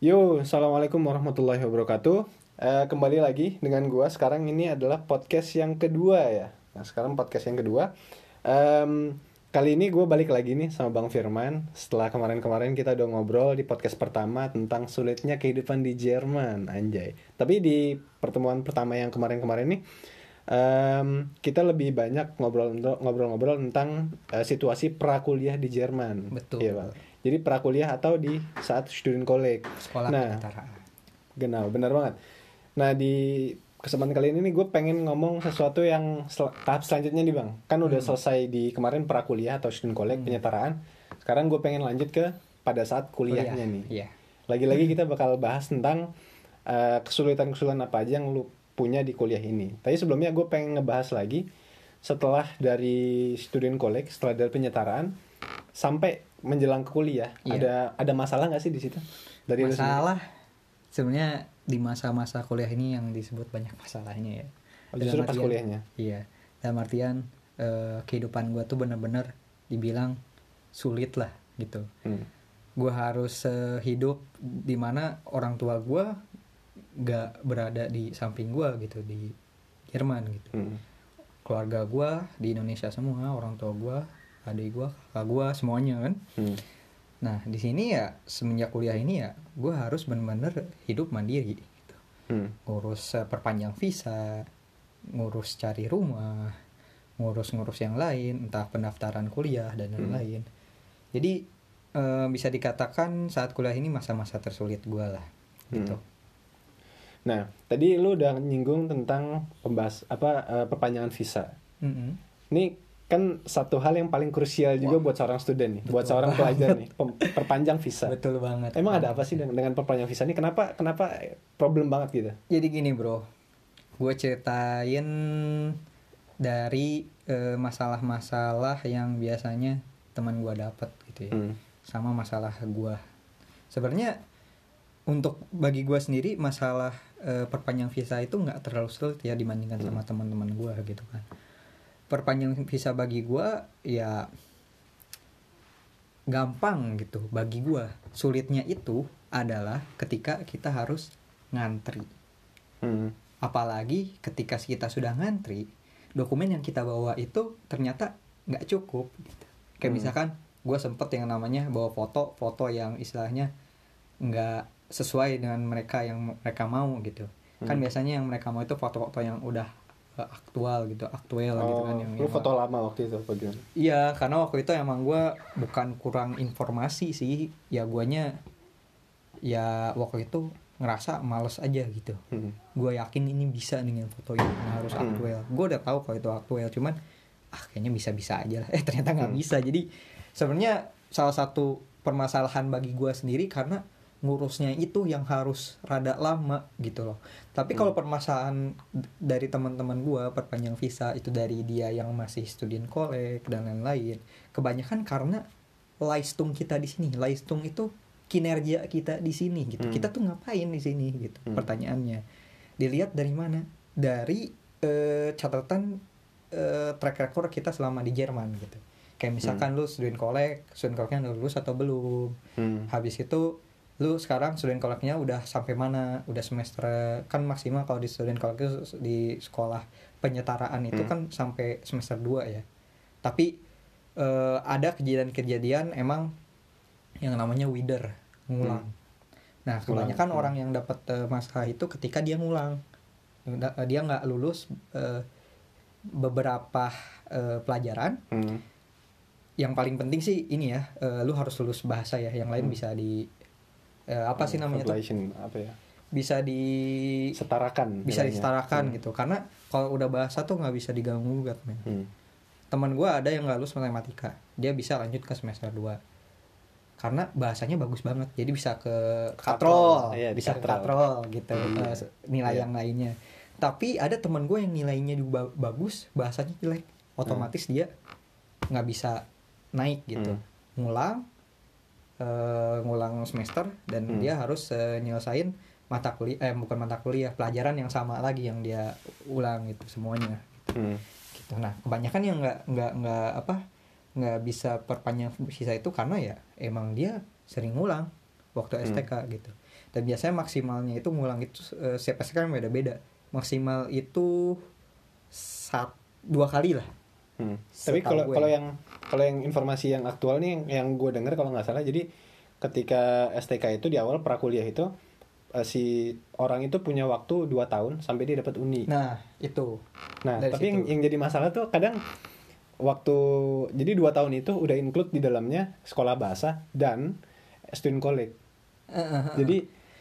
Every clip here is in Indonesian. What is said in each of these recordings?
Yo, assalamualaikum warahmatullahi wabarakatuh. Eh, kembali lagi dengan gua. Sekarang ini adalah podcast yang kedua ya. Nah, sekarang podcast yang kedua. Em, kali ini gue balik lagi nih sama Bang Firman. Setelah kemarin-kemarin kita udah ngobrol di podcast pertama tentang sulitnya kehidupan di Jerman, anjay. Tapi di pertemuan pertama yang kemarin-kemarin nih, em, kita lebih banyak ngobrol ngobrol-ngobrol tentang eh, situasi prakuliah di Jerman. Betul. Iya, Bang. Jadi prakuliah atau di saat student college. Sekolah Nah. Genau, benar banget. Nah di kesempatan kali ini nih gue pengen ngomong sesuatu yang sel- tahap selanjutnya nih bang. Kan udah selesai di kemarin prakuliah atau student college penyetaraan. Sekarang gue pengen lanjut ke pada saat kuliahnya nih. Iya. Lagi-lagi kita bakal bahas tentang eh, kesulitan-kesulitan apa aja yang lu punya di kuliah ini. Tapi sebelumnya gue pengen ngebahas lagi setelah dari student college, setelah dari penyetaraan sampai menjelang kuliah, Iya. ada ada masalah nggak sih di situ? Dari? Masalah sebenarnya di masa-masa kuliah ini yang disebut banyak masalahnya ya. Oh, justru pas artian- kuliahnya. Iya. Dalam artian eh, kehidupan gue tuh bener-bener dibilang sulit lah gitu. Hmm. Gue harus eh, hidup di mana orang tua gue gak berada di samping gue gitu di Jerman gitu. Hmm. Keluarga gue di Indonesia semua, orang tua gue, adik gue, kakak gue, semuanya kan. Hmm. Nah di sini ya semenjak kuliah ini ya gue harus bener-bener hidup mandiri gitu. Hmm. ngurus eh, perpanjang visa, ngurus cari rumah, ngurus-ngurus yang lain, entah pendaftaran kuliah dan lain-lain. Jadi eh, bisa dikatakan saat kuliah ini masa-masa tersulit gue lah gitu. Nah, tadi lu udah nyinggung tentang pembahas apa eh, perpanjangan visa. Mm-mm. Ini kan satu hal yang paling krusial juga buat seorang student nih, buat seorang pelajar nih, perpanjang visa. Betul banget. Emang ada apa sih dengan, dengan perpanjang visa ini? Kenapa kenapa problem banget gitu? Jadi gini bro, gue ceritain dari eh, masalah-masalah yang biasanya teman gue dapat gitu ya, Hmm. sama masalah gue. Sebenarnya untuk bagi gue sendiri masalah eh, perpanjang visa itu nggak terlalu sulit ya dibandingkan sama teman-teman gue gitu kan. Perpanjang visa bagi gue ya gampang gitu bagi gue. Sulitnya itu adalah ketika kita harus ngantri Hmm. apalagi ketika kita sudah ngantri dokumen yang kita bawa itu ternyata nggak cukup gitu. kayak Hmm. misalkan gue sempet yang namanya bawa foto foto yang istilahnya nggak sesuai dengan mereka yang mereka mau gitu kan Hmm. biasanya yang mereka mau itu foto-foto yang udah aktual gitu aktual gitu kan Oh, yang lu yang- foto lama waktu itu apa gimana? Iya, karena waktu itu emang gue bukan kurang informasi sih, ya guanya ya waktu itu ngerasa males aja gitu. Hmm. Gue yakin ini bisa dengan foto ini harus Hmm. aktual. Gue udah tahu kalau itu aktual, cuman ah kayaknya bisa-bisa aja lah. Eh ternyata nggak bisa. Jadi sebenarnya salah satu permasalahan bagi gue sendiri karena ngurusnya itu yang harus rada lama gitu loh. Tapi kalau permasalahan d- dari teman-teman gue perpanjang visa itu dari dia yang masih student college dan lain-lain, kebanyakan karena Leistung kita di sini. Leistung itu kinerja kita di sini gitu. Hmm. Kita tuh ngapain di sini gitu. Hmm. Pertanyaannya. Dilihat dari mana? Dari eh, catatan eh, track record kita selama di Jerman gitu. Kayak misalkan lu student college, student college-nya lulus atau belum. Hmm. Habis itu lu sekarang student college-nya udah sampai mana? Udah semester kan maksimal kalau di student itu di sekolah penyetaraan itu Hmm. kan sampai semester 2 ya. Tapi eh, ada kejadian-kejadian emang yang namanya wider ngulang. Nah, kebanyakan Hmm. orang yang dapat eh, masalah itu ketika dia ngulang. Nggak- Dia nggak lulus eh, beberapa eh, pelajaran Hmm. yang paling penting sih ini ya eh, lu harus lulus bahasa ya yang lain Hmm. bisa di eh, apa sih namanya tuh apa ya? bisa di Setarakan. bisa nilainya. disetarakan Hmm. gitu karena kalau udah bahasa tuh nggak bisa diganggu gugat men Hmm. teman gue ada yang nggak lulus matematika dia bisa lanjut ke semester 2 karena bahasanya bagus banget jadi bisa ke Katrol. katrol Iya, bisa ke katrol. katrol gitu Hmm. eh, nilai Iya. yang lainnya tapi ada teman gue yang nilainya juga bagus bahasanya jelek otomatis dia nggak bisa naik gitu Hmm. ngulang eh, ngulang semester dan Hmm. dia harus eh, nyelesain mata kuliah eh bukan mata kuliah pelajaran yang sama lagi yang dia ulang gitu semuanya Hmm. gitu. Nah kebanyakan yang nggak nggak nggak apa nggak bisa perpanjang visa itu karena ya emang dia sering ngulang waktu STK gitu. Dan biasanya maksimalnya itu ngulang itu eh, setiap STK kan beda-beda. Maksimal itu sat dua kali lah Hmm. Tapi kalau kalau yang kalau yang informasi yang aktual nih yang, yang gue dengar kalau nggak salah jadi ketika STK itu di awal prakuliah itu eh, si orang itu punya waktu 2 tahun sampai dia dapat uni. nah itu Nah, dari tapi yang, situ. yang jadi masalah tuh kadang waktu jadi dua tahun itu udah include di dalamnya sekolah bahasa dan student college. Eh, eh. Jadi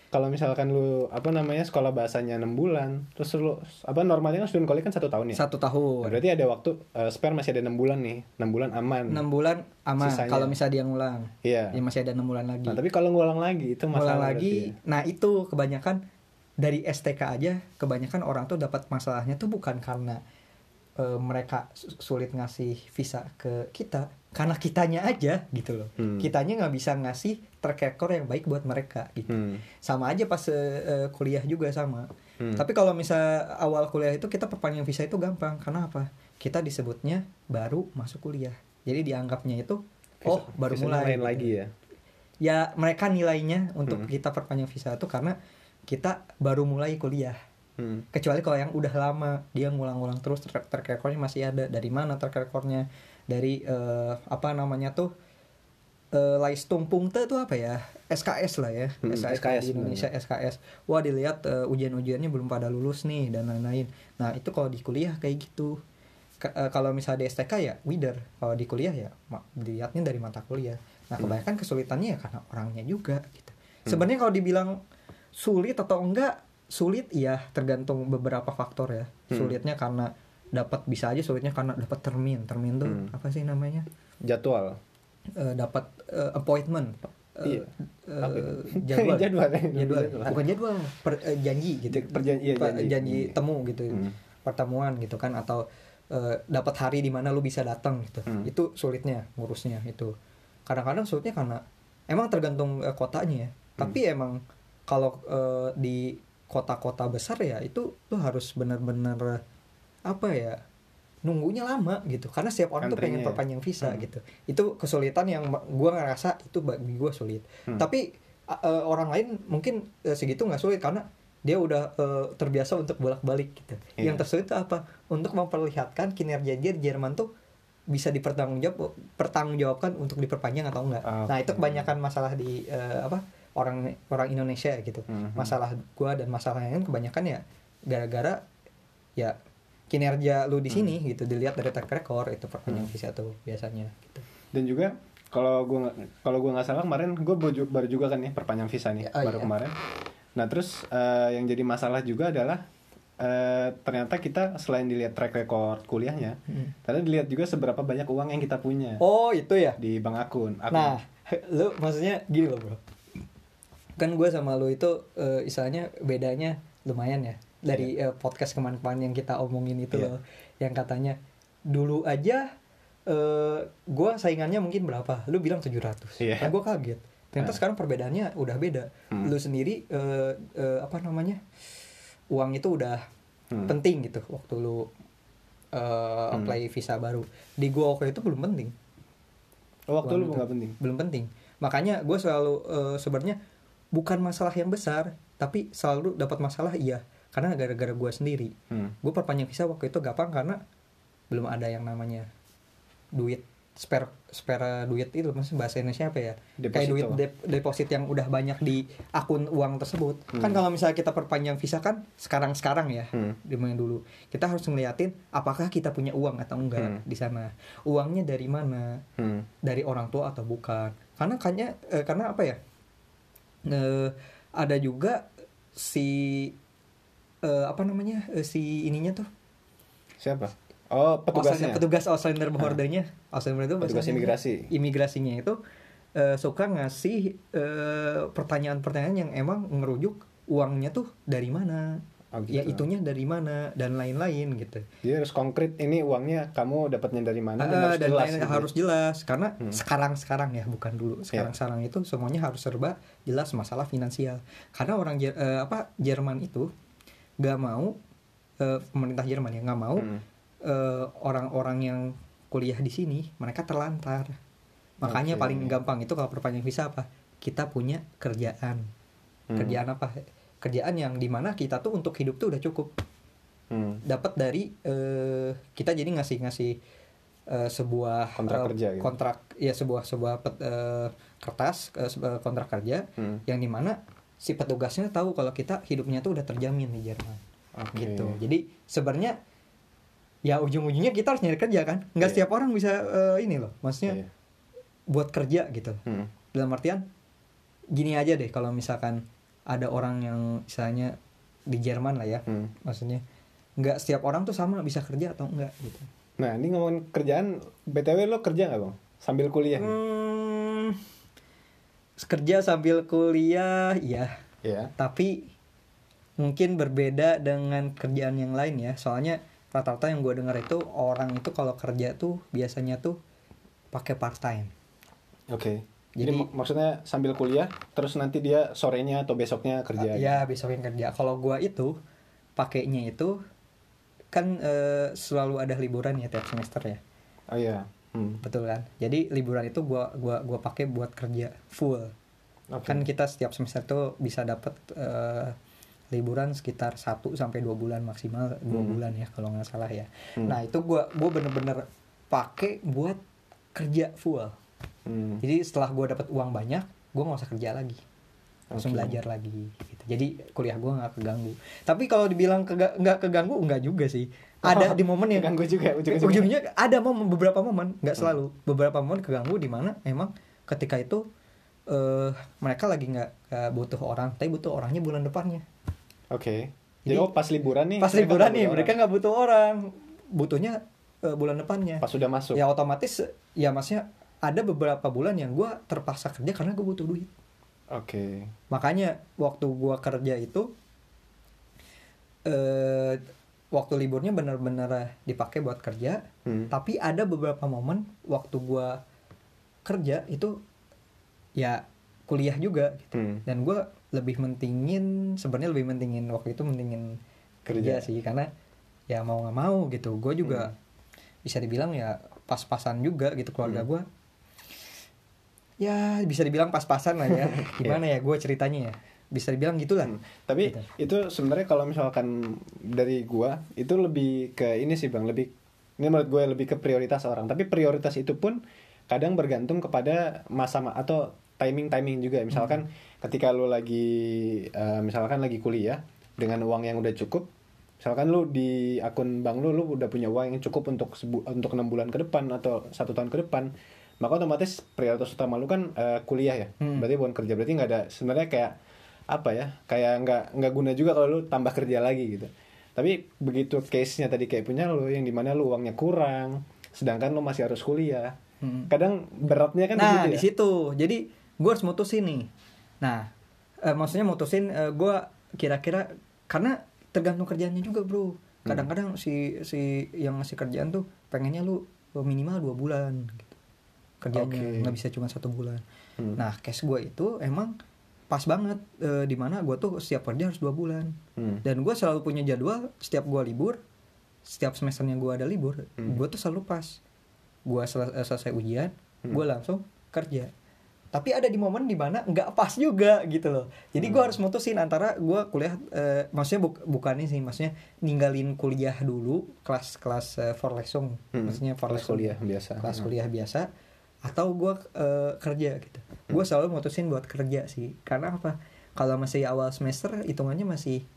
kalau misalkan lu apa namanya sekolah bahasanya enam bulan, terus lu apa normalnya kan student college kan satu tahun ya. satu Nah, tahun berarti ada waktu eh, spare masih ada enam bulan nih, enam bulan aman. enam bulan aman kalau misalnya dia ngulang Iya. ya masih ada enam bulan lagi Nah, tapi kalau ngulang lagi itu ngulang masalah lagi berarti. nah itu kebanyakan dari STK aja kebanyakan orang tuh dapat masalahnya tuh bukan karena eh, mereka su- sulit ngasih visa ke kita karena kitanya aja gitu loh Hmm. kitanya nggak bisa ngasih track record yang baik buat mereka gitu Hmm. sama aja pas eh, kuliah juga sama Hmm. tapi kalau misal awal kuliah itu kita perpanjang visa itu gampang karena apa kita disebutnya baru masuk kuliah jadi dianggapnya itu oh Visa- baru visanya mulai gitu. lagi ya. ya mereka nilainya untuk Hmm. kita perpanjang visa itu karena kita baru mulai kuliah Hmm. kecuali kalau yang udah lama dia ngulang-ngulang terus track recordnya masih ada dari mana track recordnya dari eh, apa namanya tuh eh Leistung Punkte itu apa ya? SKS lah ya. Hmm, SKS, SKS di Indonesia SKS wah dilihat eh, ujian-ujiannya belum pada lulus nih dan lain-lain. Nah itu kalau di kuliah kayak gitu. Ke- eh, kalau misalnya di STK ya wider. Kalau di kuliah ya dilihatnya dari mata kuliah. Nah Hmm. kebanyakan kesulitannya ya karena orangnya juga gitu. Sebenarnya kalau dibilang sulit atau enggak sulit iya tergantung beberapa faktor ya. Hmm. sulitnya karena dapat bisa aja sulitnya karena dapat termin termin tuh Hmm. apa sih namanya Jadwal. Eh, dapat eh, appointment Eh, Iya. itu? jadwal Jadwal. jadwal bukan jadwal per- eh, janji gitu Perjan- iya, janji. janji Hmm. temu gitu Hmm. pertemuan gitu kan atau eh, dapat hari di mana lu bisa datang gitu Hmm. itu sulitnya ngurusnya itu kadang-kadang sulitnya karena emang tergantung eh, kotanya ya tapi Hmm. emang kalau eh, di kota-kota besar ya itu lu harus benar-benar apa ya nunggunya lama gitu karena setiap orang tuh pengen Antrinya ya? perpanjang visa Hmm. gitu itu kesulitan yang gua ngerasa itu bagi gua sulit Hmm. tapi eh, orang lain mungkin eh, segitu nggak sulit karena dia udah eh, terbiasa untuk bolak-balik gitu Iya. yang tersulit itu apa untuk memperlihatkan kinerja dia di Jerman tuh bisa dipertanggungjawab pertanggungjawabkan untuk diperpanjang atau enggak Ah, nah itu kebanyakan masalah di eh, apa orang orang Indonesia gitu Mhm. masalah gua dan masalah yang lain kebanyakan ya gara-gara ya kinerja lu di sini gitu dilihat dari track record itu perpanjang Hmm. visa tuh biasanya gitu. Dan juga kalau gua nggak- kalau gua nggak salah kemarin gue baru juga kan nih perpanjang visa nih Oh, baru iya. kemarin. Nah terus eh, yang jadi masalah juga adalah eh, ternyata kita selain dilihat track record kuliahnya, ternyata dilihat juga seberapa banyak uang yang kita punya Oh itu ya. di bank akun. akun. Nah, lu maksudnya gini loh bro. Kan gue sama lu itu eh, istilahnya bedanya lumayan ya dari eh, podcast kemarin-kemarin yang kita omongin itu Iya. loh, yang katanya dulu aja eh gue saingannya mungkin berapa? Lu bilang 700 Iya. Nah, gue kaget. Ternyata Nah. sekarang perbedaannya udah beda. Hmm. Lu sendiri eh, eh, apa namanya uang itu udah Hmm. penting gitu waktu lu eh, apply visa baru. Di gue waktu itu belum penting Oh, waktu uang lu nggak penting. belum penting makanya gue selalu eh, sebenarnya bukan masalah yang besar tapi selalu dapat masalah iya karena gara-gara gue sendiri Hmm. gue perpanjang visa waktu itu gampang karena belum ada yang namanya duit spare spare duit itu maksudnya bahasa Indonesia apa ya kayak Deposito. duit dep- deposit yang udah banyak di akun uang tersebut Hmm. kan kalau misalnya kita perpanjang visa kan sekarang sekarang ya Hmm. di mana dulu kita harus ngeliatin apakah kita punya uang atau enggak Hmm. di sana uangnya dari mana Hmm. dari orang tua atau bukan karena kayaknya eh, karena apa ya Eh, ada juga si eh, apa namanya eh, si ininya tuh Siapa? Oh, petugasnya. Auslander- petugas Auslander bordernya Auslander itu Petugas imigrasi. imigrasinya itu eh, suka ngasih eh, pertanyaan-pertanyaan yang emang ngerujuk uangnya tuh dari mana Oh, ya gitu. itunya dari mana dan lain-lain gitu Jadi harus konkret ini uangnya kamu dapatnya dari mana dan Eh, harus dan jelas. lain- gitu. harus jelas karena Hmm. sekarang sekarang ya bukan dulu sekarang sekarang itu semuanya harus serba jelas masalah finansial karena orang eh, apa Jerman itu nggak mau eh, pemerintah Jerman ya nggak mau Hmm. eh, orang-orang yang kuliah di sini mereka terlantar makanya Oke. paling gampang itu kalau perpanjang visa apa kita punya kerjaan Hmm. kerjaan apa kerjaan yang di mana kita tuh untuk hidup tuh udah cukup Hmm. dapat dari eh, kita jadi ngasih ngasih eh, sebuah Kontrak eh, kerja gitu. kontrak ya sebuah sebuah pet- eh, kertas sebuah kontrak kerja Hmm. yang di mana si petugasnya tahu kalau kita hidupnya tuh udah terjamin di Jerman Oke. gitu jadi sebenarnya ya ujung-ujungnya kita harus nyari kerja kan nggak Iya. setiap orang bisa eh, ini loh maksudnya Iya. buat kerja gitu Hmm. dalam artian gini aja deh kalau misalkan ada orang yang misalnya di Jerman lah ya Hmm. maksudnya nggak setiap orang tuh sama bisa kerja atau enggak gitu Nah, ini ngomongin kerjaan, BTW lo kerja nggak bang? Sambil kuliah? hmm, kerja sambil kuliah ya Ya. tapi mungkin berbeda dengan kerjaan yang lain ya soalnya rata-rata yang gue dengar itu orang itu kalau kerja tuh biasanya tuh pakai part time Oke. Jadi, Jadi- mak- maksudnya sambil kuliah, terus nanti dia sorenya atau besoknya kerja. gitu? ya besokin kerja kalau gue itu pakainya itu kan eh, selalu ada liburan ya tiap semester ya Oh iya. Hmm. betul kan jadi liburan itu gua gua gua pakai buat kerja full Oke. kan kita setiap semester tuh bisa dapat eh, liburan sekitar 1 sampai dua bulan maksimal dua Hmm. bulan ya kalau nggak salah ya Hmm. nah itu gua gua bener-bener pakai buat kerja full Hmm. jadi setelah gua dapat uang banyak gua nggak usah kerja lagi langsung Oke. belajar lagi gitu. jadi kuliah gua nggak keganggu tapi kalau dibilang kega- nggak keganggu nggak juga sih ada di momen yang Keganggu juga, ujung-ujungnya. ujungnya ada momen beberapa momen nggak selalu beberapa momen keganggu di mana emang ketika itu eh mereka lagi nggak butuh orang tapi butuh orangnya bulan depannya Oke. Jadi, Jadi, oh pas liburan nih. pas liburan nih mereka nggak butuh orang butuhnya eh, bulan depannya Pas sudah masuk. ya otomatis ya maksudnya ada beberapa bulan yang gue terpaksa kerja karena gue butuh duit Oke. makanya waktu gue kerja itu eh waktu liburnya benar-benar dipakai buat kerja Hmm. tapi ada beberapa momen waktu gua kerja itu ya kuliah juga gitu. Hmm. dan gua lebih mentingin sebenarnya lebih mentingin waktu itu mentingin kerja, Kerja. sih karena ya mau nggak mau gitu gue juga bisa dibilang ya pas-pasan juga gitu keluarga Hmm. gua ya bisa dibilang pas-pasan lah ya gimana ya gue ceritanya ya bisa dibilang gitulah Hmm. Tapi Gitu. itu sebenarnya kalau misalkan dari gua itu lebih ke ini sih bang, lebih ini menurut gue lebih ke prioritas orang. Tapi prioritas itu pun kadang bergantung kepada masa ma- atau timing timing juga. Misalkan ketika lu lagi eh, misalkan lagi kuliah dengan uang yang udah cukup, misalkan lu di akun bank lu lu udah punya uang yang cukup untuk sebu- untuk enam bulan ke depan atau satu tahun ke depan, maka otomatis prioritas utama lu kan eh, kuliah ya. Hmm. Berarti bukan kerja. Berarti nggak ada sebenarnya kayak apa ya kayak nggak nggak guna juga kalau lu tambah kerja lagi gitu. Tapi begitu case nya tadi kayak punya lu yang di mana lu uangnya kurang sedangkan lu masih harus kuliah Hmm. kadang beratnya kan nah di di situ. Ya jadi gue harus mutusin nih. Nah eh, maksudnya mutusin gue kira-kira karena tergantung kerjaannya juga bro. Kadang-kadang si si yang ngasih kerjaan tuh pengennya lu minimal dua bulan gitu. Kerjanya nggak bisa cuma satu bulan. Hmm. nah case gue itu emang pas banget eh, di mana gue tuh setiap kerja harus dua bulan Hmm. dan gue selalu punya jadwal setiap gue libur setiap semesternya gue ada libur Hmm. gue tuh selalu pas gue selesai ujian Hmm. gue langsung kerja tapi ada di momen di mana nggak pas juga gitu loh jadi gue Hmm. harus mutusin antara gue kuliah eh, maksudnya buk, bukan ini sih maksudnya ninggalin kuliah dulu kelas kelas uh, Vorlesung Hmm. maksudnya Kelas Vorlesung kuliah biasa kelas Hmm. kuliah biasa atau gue kerja gitu. Gue selalu mutusin buat kerja sih. Karena apa? Kalau masih awal semester hitungannya masih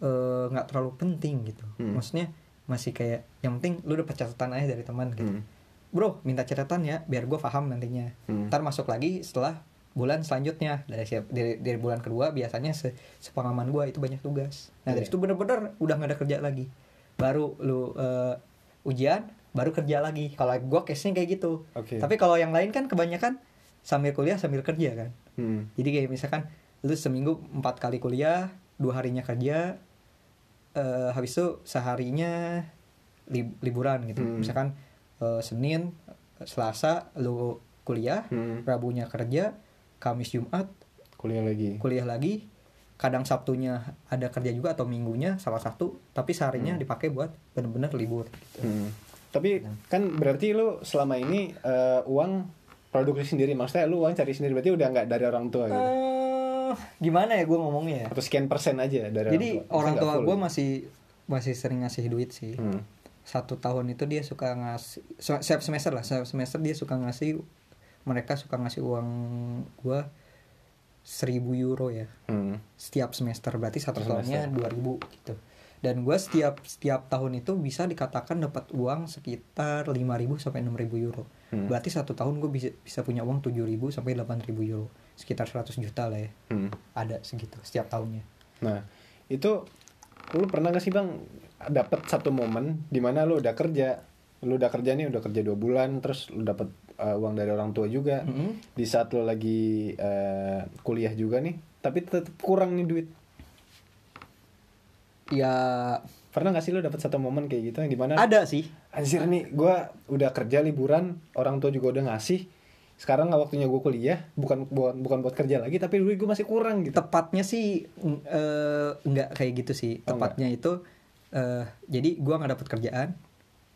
eh, nggak terlalu penting gitu. Hmm. maksudnya masih kayak yang penting lu dapat catatan aja dari teman gitu. Hmm. bro minta catatan ya biar gue paham nantinya. Hmm. ntar masuk lagi setelah bulan selanjutnya. Dari siap dari, dari bulan kedua biasanya se sepengalaman gue itu banyak tugas. Nah dari Iya. situ bener-bener udah nggak ada kerja lagi. Baru lu eh, ujian baru kerja lagi kalau gue case nya kayak gitu Oke. tapi kalau yang lain kan kebanyakan sambil kuliah sambil kerja kan Hmm. jadi kayak misalkan lu seminggu empat kali kuliah dua harinya kerja eh habis itu seharinya lib- liburan gitu Hmm. misalkan eh, senin selasa lu kuliah Hmm. rabunya kerja kamis jumat kuliah lagi kuliah lagi kadang sabtunya ada kerja juga atau minggunya salah satu tapi seharinya dipakai buat bener-bener libur gitu. Hmm. Tapi kan berarti lu selama ini eh, uang produksi sendiri maksudnya lu uang cari sendiri berarti udah nggak dari orang tua gitu? Eh, gimana ya gue ngomongnya ya? Atau sekian persen aja dari jadi orang tua, orang tua gue masih masih sering ngasih duit sih. Hmm. satu tahun itu dia suka ngasih se- setiap semester lah setiap semester dia suka ngasih mereka suka ngasih uang gue seribu euro ya. Hmm. setiap semester berarti satu tahunnya dua ribu gitu dan gue setiap setiap tahun itu bisa dikatakan dapat uang sekitar 5.000 sampai 6.000 euro Hmm. berarti satu tahun gue bisa bisa punya uang 7.000 sampai 8.000 euro sekitar 100 juta lah ya Hmm. ada segitu setiap tahunnya Nah, itu lu pernah gak sih bang dapat satu momen di mana lu udah kerja, lu udah kerja nih udah kerja dua bulan, terus lu dapat uh, uang dari orang tua juga, Mm-mm. di saat lu lagi uh, kuliah juga nih, tapi tetap kurang nih duit. Ya. Pernah gak sih lu dapat satu momen kayak gitu yang di mana ada sih. Anjir nih gua udah kerja liburan, orang tua juga udah ngasih, sekarang nggak waktunya gue kuliah, bukan bukan bukan buat kerja lagi, tapi duit gue masih kurang gitu. tepatnya sih eh, nggak kayak gitu sih. Oh, tepatnya itu eh, jadi gua nggak dapat kerjaan.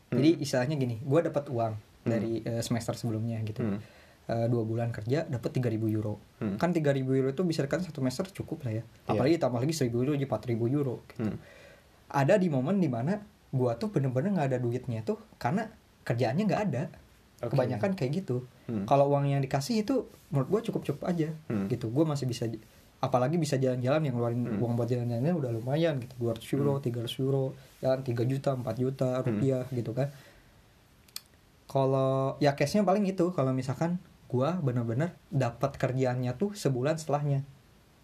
Jadi istilahnya gini gua dapat uang dari eh, semester sebelumnya gitu. Hmm. Eh, dua bulan kerja dapat 3000 euro Hmm. kan 3000 euro itu bisa kan satu semester cukup lah ya Iya. apalagi tambah lagi 1000 euro jadi 4000 euro gitu. Hmm. ada di momen di mana gua tuh bener-bener nggak ada duitnya tuh karena kerjaannya nggak ada Oke. kebanyakan kayak gitu Hmm. kalau uang yang dikasih itu menurut gua cukup cukup aja Hmm. gitu gua masih bisa apalagi bisa jalan-jalan yang ngeluarin Hmm. uang buat jalan-jalannya udah lumayan gitu 200 euro 300 euro jalan 3 juta 4 juta rupiah gitu kan kalau ya case nya paling itu kalau misalkan gua bener-bener dapat kerjaannya tuh sebulan setelahnya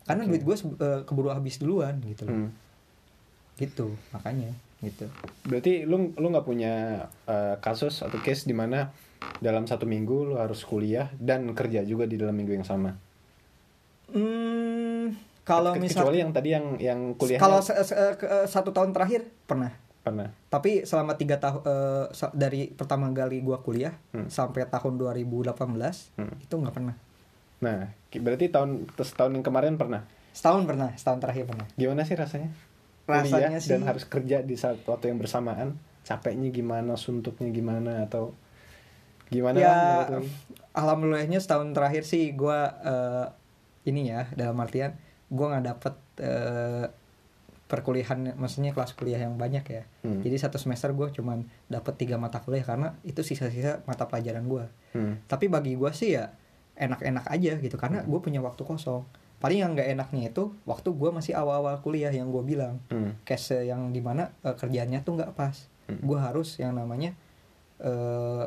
karena Oke. duit gue keburu habis duluan gitu loh Hmm. gitu makanya gitu Berarti lu lu nggak punya uh, kasus atau case di mana dalam satu minggu lu harus kuliah dan kerja juga di dalam minggu yang sama. hmm kalau Ke- misal kecuali yang tadi yang yang kuliahnya kalau se- se- ke- satu tahun terakhir pernah pernah. tapi selama tiga tahun eh, sa- dari pertama kali gua kuliah Hmm. sampai tahun 2018 Hmm. itu nggak pernah Nah, berarti tahun terus tahun yang kemarin pernah. setahun pernah setahun terakhir pernah Gimana sih rasanya? Rasanya Kuliah sih- dan harus kerja di saat waktu yang bersamaan. Capeknya gimana, suntuknya gimana atau gimana ya lah alhamdulillahnya setahun terakhir sih gua eh, ini ya dalam artian gua nggak dapet eh, perkuliahan maksudnya kelas kuliah yang banyak ya Hmm. jadi satu semester gue cuman dapet tiga mata kuliah karena itu sisa-sisa mata pelajaran gua Hmm. tapi bagi gua sih ya enak-enak aja gitu karena gue punya waktu kosong paling yang nggak enaknya itu waktu gua masih awal-awal kuliah yang gue bilang Hmm. case yang di mana eh, kerjaannya tuh nggak pas Hmm. gue harus yang namanya eh,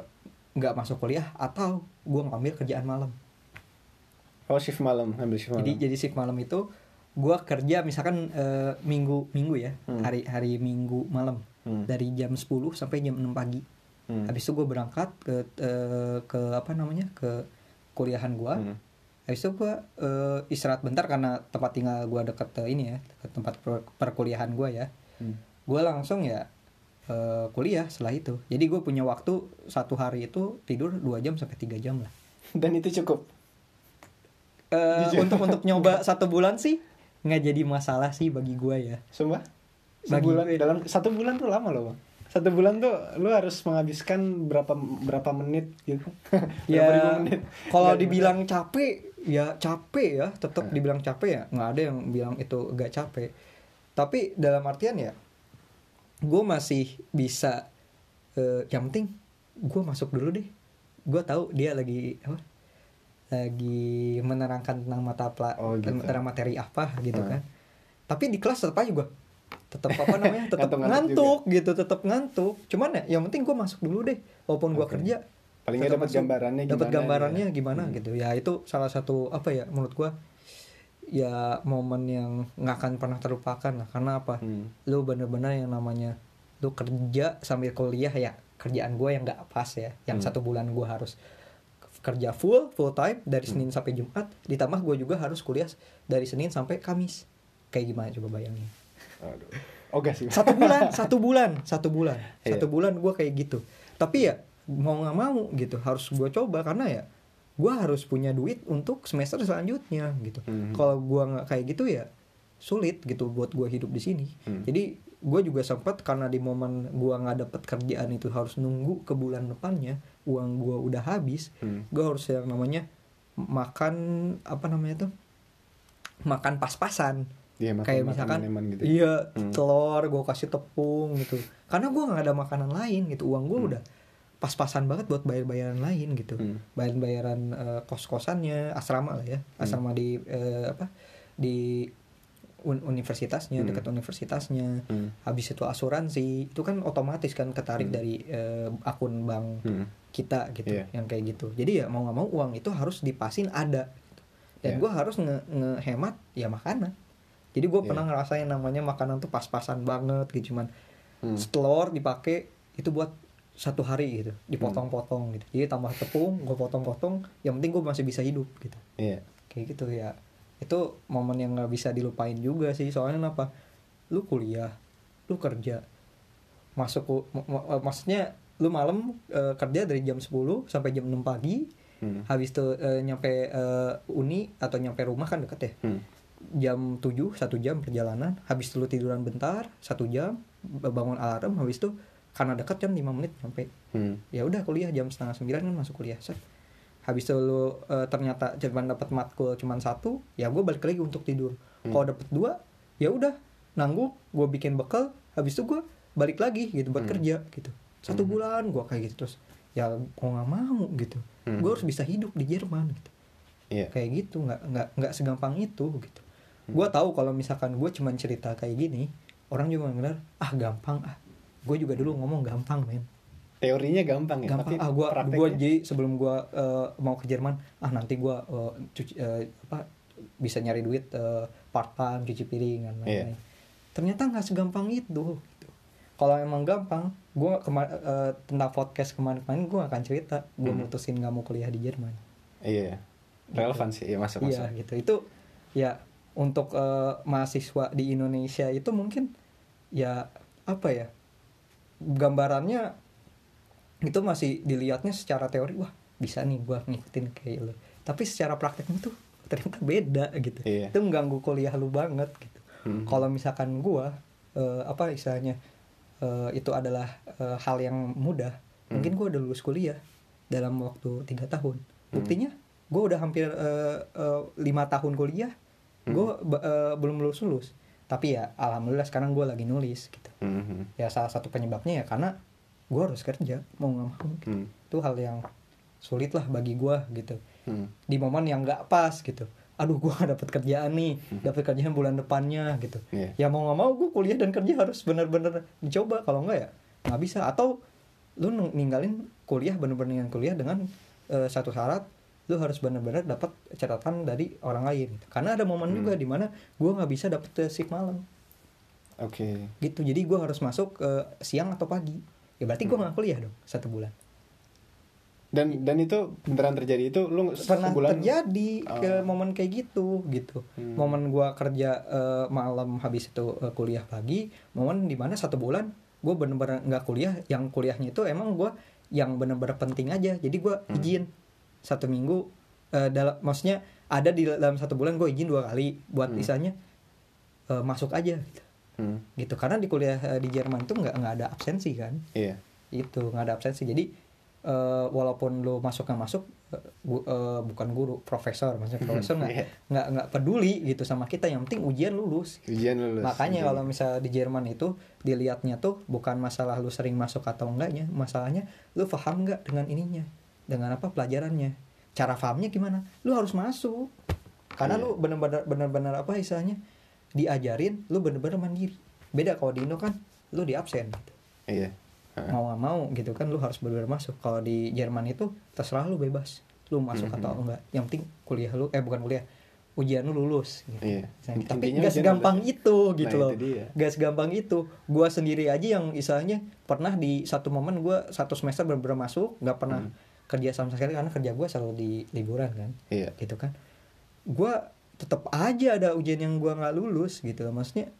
nggak masuk kuliah atau gue ngambil kerjaan malam Oh, shift malam, ambil shift malam. jadi jadi shift malam itu gue kerja misalkan eh, minggu minggu ya Hmm. hari hari minggu malam Hmm. dari jam 10 sampai jam 6 pagi Hmm. habis itu gue berangkat ke eh, ke apa namanya ke kuliahan gue Hmm. habis itu gue eh, istirahat bentar karena tempat tinggal gue deket eh, ini ya deket tempat per- perkuliahan gue ya Hmm. gue langsung ya eh, kuliah setelah itu jadi gue punya waktu satu hari itu tidur dua jam sampai tiga jam lah Dan itu cukup. Eh, Jujur. untuk untuk nyoba satu bulan sih nggak jadi masalah sih bagi gue ya Sumpah? Bagi Sebulan gue- dalam satu bulan tuh lama loh bang. Satu bulan tuh lu harus menghabiskan berapa berapa menit gitu. berapa ya menit. kalau dibilang capek ya capek ya tetap Hmm. dibilang capek ya nggak ada yang bilang itu gak capek tapi dalam artian ya gue masih bisa eh, yang penting gue masuk dulu deh gue tahu dia lagi apa lagi menerangkan tentang mata pela Oh, gitu. tentang materi apa gitu Hmm. kan tapi di kelas tetap aja gue tetap apa namanya tetap ngantuk gitu tetap ngantuk cuman ya yang penting gue masuk dulu deh walaupun gue Oke. kerja Paling nggak dapat gambarannya gimana. dapat gambarannya ya. gimana Hmm. gitu ya itu salah satu apa ya menurut gua ya momen yang nggak akan pernah terlupakan lah karena apa Hmm. lu bener-bener yang namanya lu kerja sambil kuliah ya kerjaan gua yang nggak pas ya yang Hmm. satu bulan gua harus kerja full full time dari Hmm. Senin sampai Jumat ditambah gua juga harus kuliah dari Senin sampai Kamis kayak gimana coba bayangin Aduh. Oke sih. satu bulan satu bulan satu bulan Iya. satu bulan gue kayak gitu tapi ya mau nggak mau gitu harus gue coba karena ya gue harus punya duit untuk semester selanjutnya gitu Hmm. kalau gue nggak kayak gitu ya sulit gitu buat gue hidup di sini Hmm. jadi gue juga sempat karena di momen gue nggak dapet kerjaan itu harus nunggu ke bulan depannya uang gue udah habis Hmm. gue harus yang namanya makan apa namanya tuh makan pas-pasan Iya, makan kayak misalkan eman gitu. iya Hmm. telur gue kasih tepung gitu karena gue nggak ada makanan lain gitu uang gue Hmm. udah pas-pasan banget buat bayar-bayaran lain gitu Hmm. bayaran-bayaran eh, kos-kosannya asrama lah ya Hmm. asrama di eh, apa di un- universitasnya Hmm. dekat universitasnya Hmm. habis itu asuransi itu kan otomatis kan ketarik Hmm. dari eh, akun bank Hmm. Kita gitu Iya. yang kayak gitu jadi ya mau nggak mau uang itu harus dipasin ada gitu. dan Iya. gue harus nge ngehemat ya makanan jadi gue Iya. pernah ngerasain namanya makanan tuh pas-pasan banget gitu cuman Hmm. telur dipakai itu buat satu hari gitu dipotong-potong gitu jadi tambah tepung gue potong-potong yang penting gue masih bisa hidup gitu Iya. kayak gitu ya itu momen yang nggak bisa dilupain juga sih soalnya kenapa lu kuliah lu kerja masuk ma- ma- maksudnya lu malam eh, kerja dari jam 10 sampai jam 6 pagi Hmm. habis itu eh, nyampe eh, uni atau nyampe rumah kan deket ya Hmm. jam 7 satu jam perjalanan habis itu lu tiduran bentar satu jam bangun alarm habis itu karena dekat kan 5 menit sampai Hmm. ya udah kuliah jam setengah sembilan kan masuk kuliah set habis itu lu eh, ternyata cuma dapat matkul cuma satu ya gue balik lagi untuk tidur Hmm. kalau dapet dua ya udah nanggung gue bikin bekal habis itu gue balik lagi gitu buat Hmm. kerja gitu satu Hmm. bulan gue kayak gitu terus ya gue nggak mau gitu Hmm. gue harus bisa hidup di Jerman gitu Iya. kayak gitu nggak nggak nggak segampang itu gitu Hmm. gue tahu kalau misalkan gue cuman cerita kayak gini orang juga ngelar ah gampang ah gue juga dulu ngomong gampang men Teorinya gampang ya, gampang tapi ah gue gue jadi sebelum gue eh, mau ke Jerman ah nanti gue eh, cuci eh, apa bisa nyari duit part time cuci piring dan Iya. lain-lain ternyata nggak segampang itu. Kalau emang gampang gue tentang podcast kemarin-kemarin gue akan cerita gue Hmm. mutusin nggak mau kuliah di Jerman Iya. Relevan sih, ya masuk iya masuk. gitu itu ya untuk eh, mahasiswa di Indonesia itu mungkin ya apa ya gambarannya itu masih dilihatnya secara teori wah bisa nih gua ngikutin kayak lo tapi secara prakteknya tuh ternyata beda gitu Iya. itu mengganggu kuliah lu banget gitu Hmm. kalau misalkan gua eh, apa istilahnya eh, itu adalah eh, hal yang mudah Hmm. mungkin gua udah lulus kuliah dalam waktu tiga tahun buktinya gua udah hampir eh, lima tahun kuliah gua ba- eh, belum lulus lulus tapi ya alhamdulillah sekarang gua lagi nulis gitu Hmm. ya salah satu penyebabnya ya karena gua harus kerja mau nggak mau gitu. Hmm. itu hal yang sulit lah bagi gua gitu Hmm. di momen yang nggak pas gitu aduh gua gak dapet kerjaan nih dapet kerjaan bulan depannya gitu. Iya. ya mau nggak mau gue kuliah dan kerja harus benar-benar dicoba kalau nggak ya nggak bisa. Atau lu ninggalin kuliah bener-bener ninggalin kuliah dengan eh, satu syarat lu harus benar-benar dapat catatan dari orang lain. Karena ada momen juga di mana gue nggak bisa dapet shift malam. Oke. gitu. Jadi gue harus masuk eh, siang atau pagi. Ya berarti gue nggak kuliah dong satu bulan Dan dan itu beneran terjadi itu lu pernah sebulan terjadi ke Oh. momen kayak gitu gitu Hmm. momen gua kerja eh, malam habis itu eh, kuliah pagi momen di mana satu bulan gue bener-bener nggak kuliah yang kuliahnya itu emang gua yang bener-bener penting aja jadi gua Hmm. izin satu minggu eh, dalam maksudnya ada di dalam satu bulan gue izin dua kali buat Hmm. misalnya eh, masuk aja gitu. Hmm. gitu karena di kuliah eh, di Jerman tuh nggak nggak ada absensi kan Iya. itu nggak ada absensi jadi eh, walaupun lo masuk nggak masuk bu- eh, bukan guru profesor maksudnya profesor nggak Iya. nggak nggak peduli gitu sama kita yang penting ujian lulus Ujian lulus. makanya Ujian. kalau misalnya di Jerman itu dilihatnya tuh bukan masalah lu sering masuk atau enggaknya masalahnya lu paham nggak dengan ininya dengan apa pelajarannya cara pahamnya gimana lu harus masuk karena Iya. lu bener-bener bener-bener apa istilahnya diajarin lu bener-bener mandiri beda kalau di Indo kan lu di absen gitu Iya. Mau nggak mau gitu kan lu harus benar-benar masuk kalau di Jerman itu terserah lu bebas lu masuk Mhm. atau enggak yang penting kuliah lu eh bukan kuliah ujian lu lulus gitu. Iya. Nah, tapi ujian segampang lulus. itu gitu Nah, loh itu dia. nggak segampang itu gua sendiri aja yang istilahnya pernah di satu momen gua satu semester bener-bener masuk nggak pernah Hmm. kerja sama sekali karena kerja gua selalu di liburan kan Iya. gitu kan gua tetap aja ada ujian yang gua nggak lulus gitu maksudnya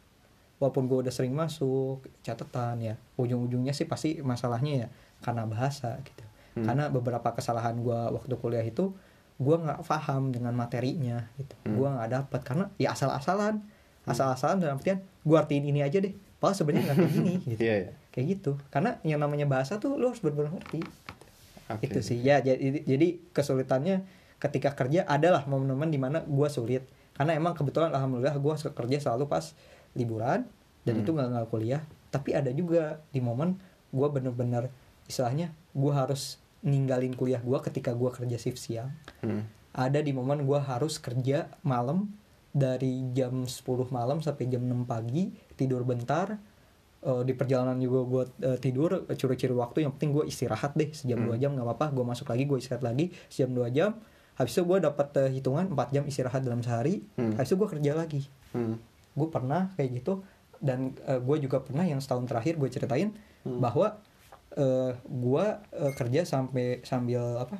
walaupun gua udah sering masuk catatan ya ujung-ujungnya sih pasti masalahnya ya karena bahasa gitu. Hmm. karena beberapa kesalahan gua waktu kuliah itu gua nggak paham dengan materinya gitu. Hmm. gua nggak dapat karena ya asal-asalan. Asal-asalan dalam artian gua artiin ini aja deh. Padahal sebenarnya nggak kayak gini gitu. Iya, iya. kayak gitu. Karena yang namanya bahasa tuh lo harus benar-benar ngerti. Oke. itu sih. ya jadi jadi kesulitannya ketika kerja adalah momen-momen di mana gue sulit. Karena emang kebetulan alhamdulillah gue kerja selalu pas liburan dan Hmm. itu nggak nggak kuliah tapi ada juga di momen gue bener-bener istilahnya gue harus ninggalin kuliah gue ketika gue kerja shift siang Hmm. ada di momen gue harus kerja malam dari jam 10 malam sampai jam 6 pagi tidur bentar Eh, di perjalanan juga gue tidur eh, curi-curi waktu yang penting gue istirahat deh sejam Hmm. dua jam nggak apa-apa gue masuk lagi gue istirahat lagi sejam dua jam habis itu gue dapat eh, hitungan 4 jam istirahat dalam sehari Hmm. habis itu gue kerja lagi Hmm. Gue pernah kayak gitu dan gue juga pernah yang setahun terakhir gue ceritain Hmm. bahwa eh gue eh, kerja sampai sambil apa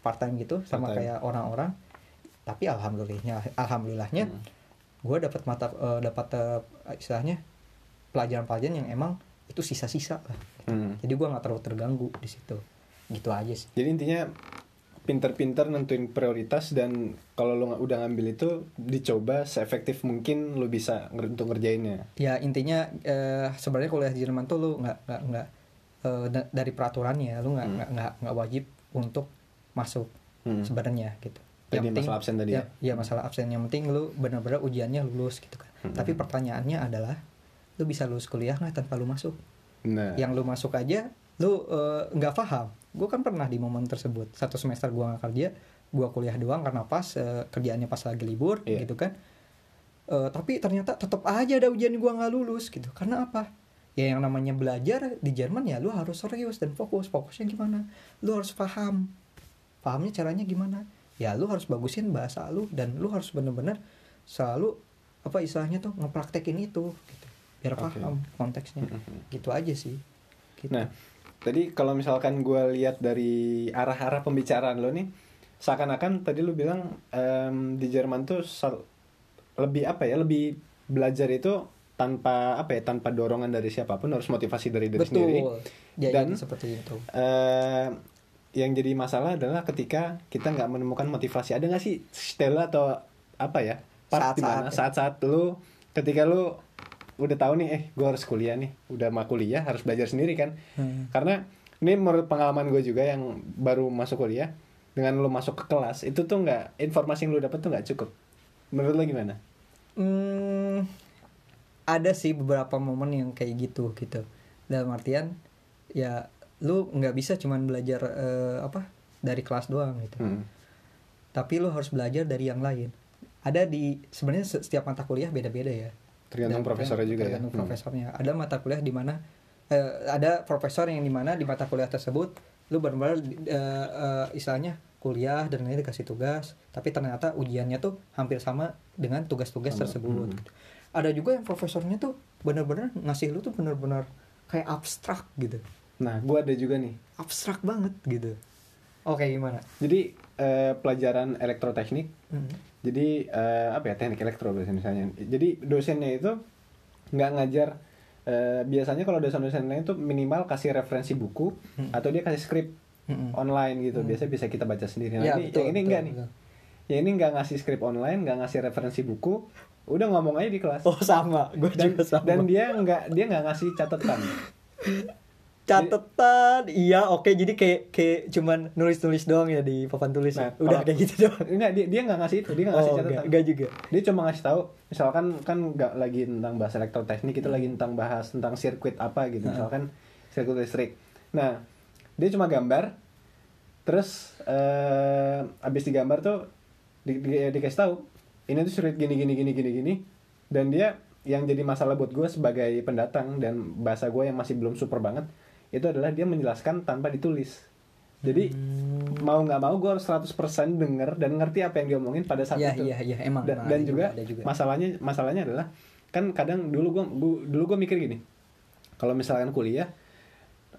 part time gitu sama Part-time. kayak orang-orang tapi alhamdulillahnya alhamdulillahnya Hmm. gue dapat mata eh, dapat eh, istilahnya pelajaran-pelajaran yang emang itu sisa-sisa lah Hmm. jadi gue nggak terlalu terganggu di situ gitu aja sih Jadi intinya pinter-pinter nentuin prioritas dan kalau lo udah ngambil itu dicoba seefektif mungkin lo bisa nger- untuk ngerjainnya. ya intinya eh, sebenarnya kuliah di Jerman tuh lu nggak nggak nggak eh, da- dari peraturannya nggak Hmm. nggak nggak nggak wajib untuk masuk Hmm. sebenarnya gitu Tadi masalah absen tadi ya? ya masalah absen yang penting lu benar-benar ujiannya lulus gitu kan Hmm. tapi pertanyaannya adalah lu bisa lulus kuliah nggak tanpa lu masuk Nah, yang lu masuk aja lu eh, nggak paham gue kan pernah di momen tersebut. Satu semester gua nggak kerja gua kuliah doang karena pas eh, kerjaannya pas lagi libur Iya. gitu kan. Eh, tapi ternyata tetap aja ada ujian gua nggak lulus gitu. Karena apa? Ya yang namanya belajar di Jerman ya lu harus serius dan fokus. Fokusnya gimana? Lu harus paham. Pahamnya caranya gimana? Ya lu harus bagusin bahasa lu dan lu harus bener-bener selalu apa istilahnya tuh ngepraktekin itu gitu. Biar paham konteksnya. Mhm. gitu aja sih. Gitu. Nah, tadi kalau misalkan gue lihat dari arah-arah pembicaraan lo nih, seakan-akan tadi lo bilang em, di Jerman tuh sal- lebih apa ya, lebih belajar itu tanpa apa ya, tanpa dorongan dari siapa pun harus motivasi dari diri betul sendiri. ya Dan- seperti itu eh yang jadi masalah adalah ketika kita nggak menemukan motivasi. Ada nggak sih Stella atau apa ya? Part Saat-saat di mana ya. saat-saat lu ketika lu udah tahu nih, eh gue harus kuliah nih, udah mau kuliah harus belajar sendiri kan? Hmm. Karena ini menurut pengalaman gue juga yang baru masuk kuliah, dengan lu masuk ke kelas itu tuh nggak informasi yang lu dapet tuh nggak cukup. Menurut lu gimana? Hmm, ada sih beberapa momen yang kayak gitu gitu dalam artian ya lu nggak bisa cuman belajar eh, apa dari kelas doang gitu Hmm. tapi lu harus belajar dari yang lain ada di sebenarnya se- setiap mata kuliah beda-beda ya Tergantung Dan- profesornya juga ya. tergantung Hmm. profesornya ada mata kuliah di mana eh, ada profesor yang di mana di mata kuliah tersebut lu benar-benar eh, eh, istilahnya kuliah dan lain dikasih tugas tapi ternyata ujiannya tuh hampir sama dengan tugas-tugas tersebut hmm. gitu. ada juga yang profesornya tuh benar-benar ngasih lu tuh benar-benar kayak abstrak gitu Nah, gue ada juga nih. abstrak banget gitu oke gimana Jadi eh, pelajaran elektroteknik Hmm. Jadi eh, apa ya teknik elektro biasanya misalnya. Jadi dosennya itu nggak ngajar eh, biasanya kalau dosen-dosen lain itu minimal kasih referensi buku Hmm. atau dia kasih skrip Mm-mm. online gitu. Hmm. Biasa bisa kita baca sendiri. Nah, Ya, ini, betul, yang ini betul, enggak nih. betul. Ya ini nggak ngasih skrip online, nggak ngasih referensi buku, udah ngomong aja di kelas. oh sama gue juga sama dan dia nggak dia nggak ngasih catatan. catatan iya oke. Jadi kayak kayak cuman nulis nulis doang ya di papan tulis. Nah, ya? udah kayak gitu doang. Enggak, dia dia nggak ngasih itu, dia nggak ngasih oh catatan. enggak, enggak juga. Dia cuma ngasih tahu misalkan kan nggak lagi tentang bahas elektroteknik itu lagi tentang bahas tentang sirkuit apa gitu. Heeh. misalkan sirkuit listrik. Nah dia cuma gambar terus eh abis digambar tuh di, di, dikasih tahu ini tuh sirkuit gini gini gini gini gini. Dan dia yang jadi masalah buat gue sebagai pendatang dan bahasa gue yang masih belum super banget itu adalah dia menjelaskan tanpa ditulis jadi Hmm. mau nggak mau gue harus 100% denger dan ngerti apa yang diomongin pada saat iya itu iya iya emang dan, emang dan juga, juga masalahnya masalahnya adalah kan kadang dulu gua dulu gua mikir gini kalau misalkan kuliah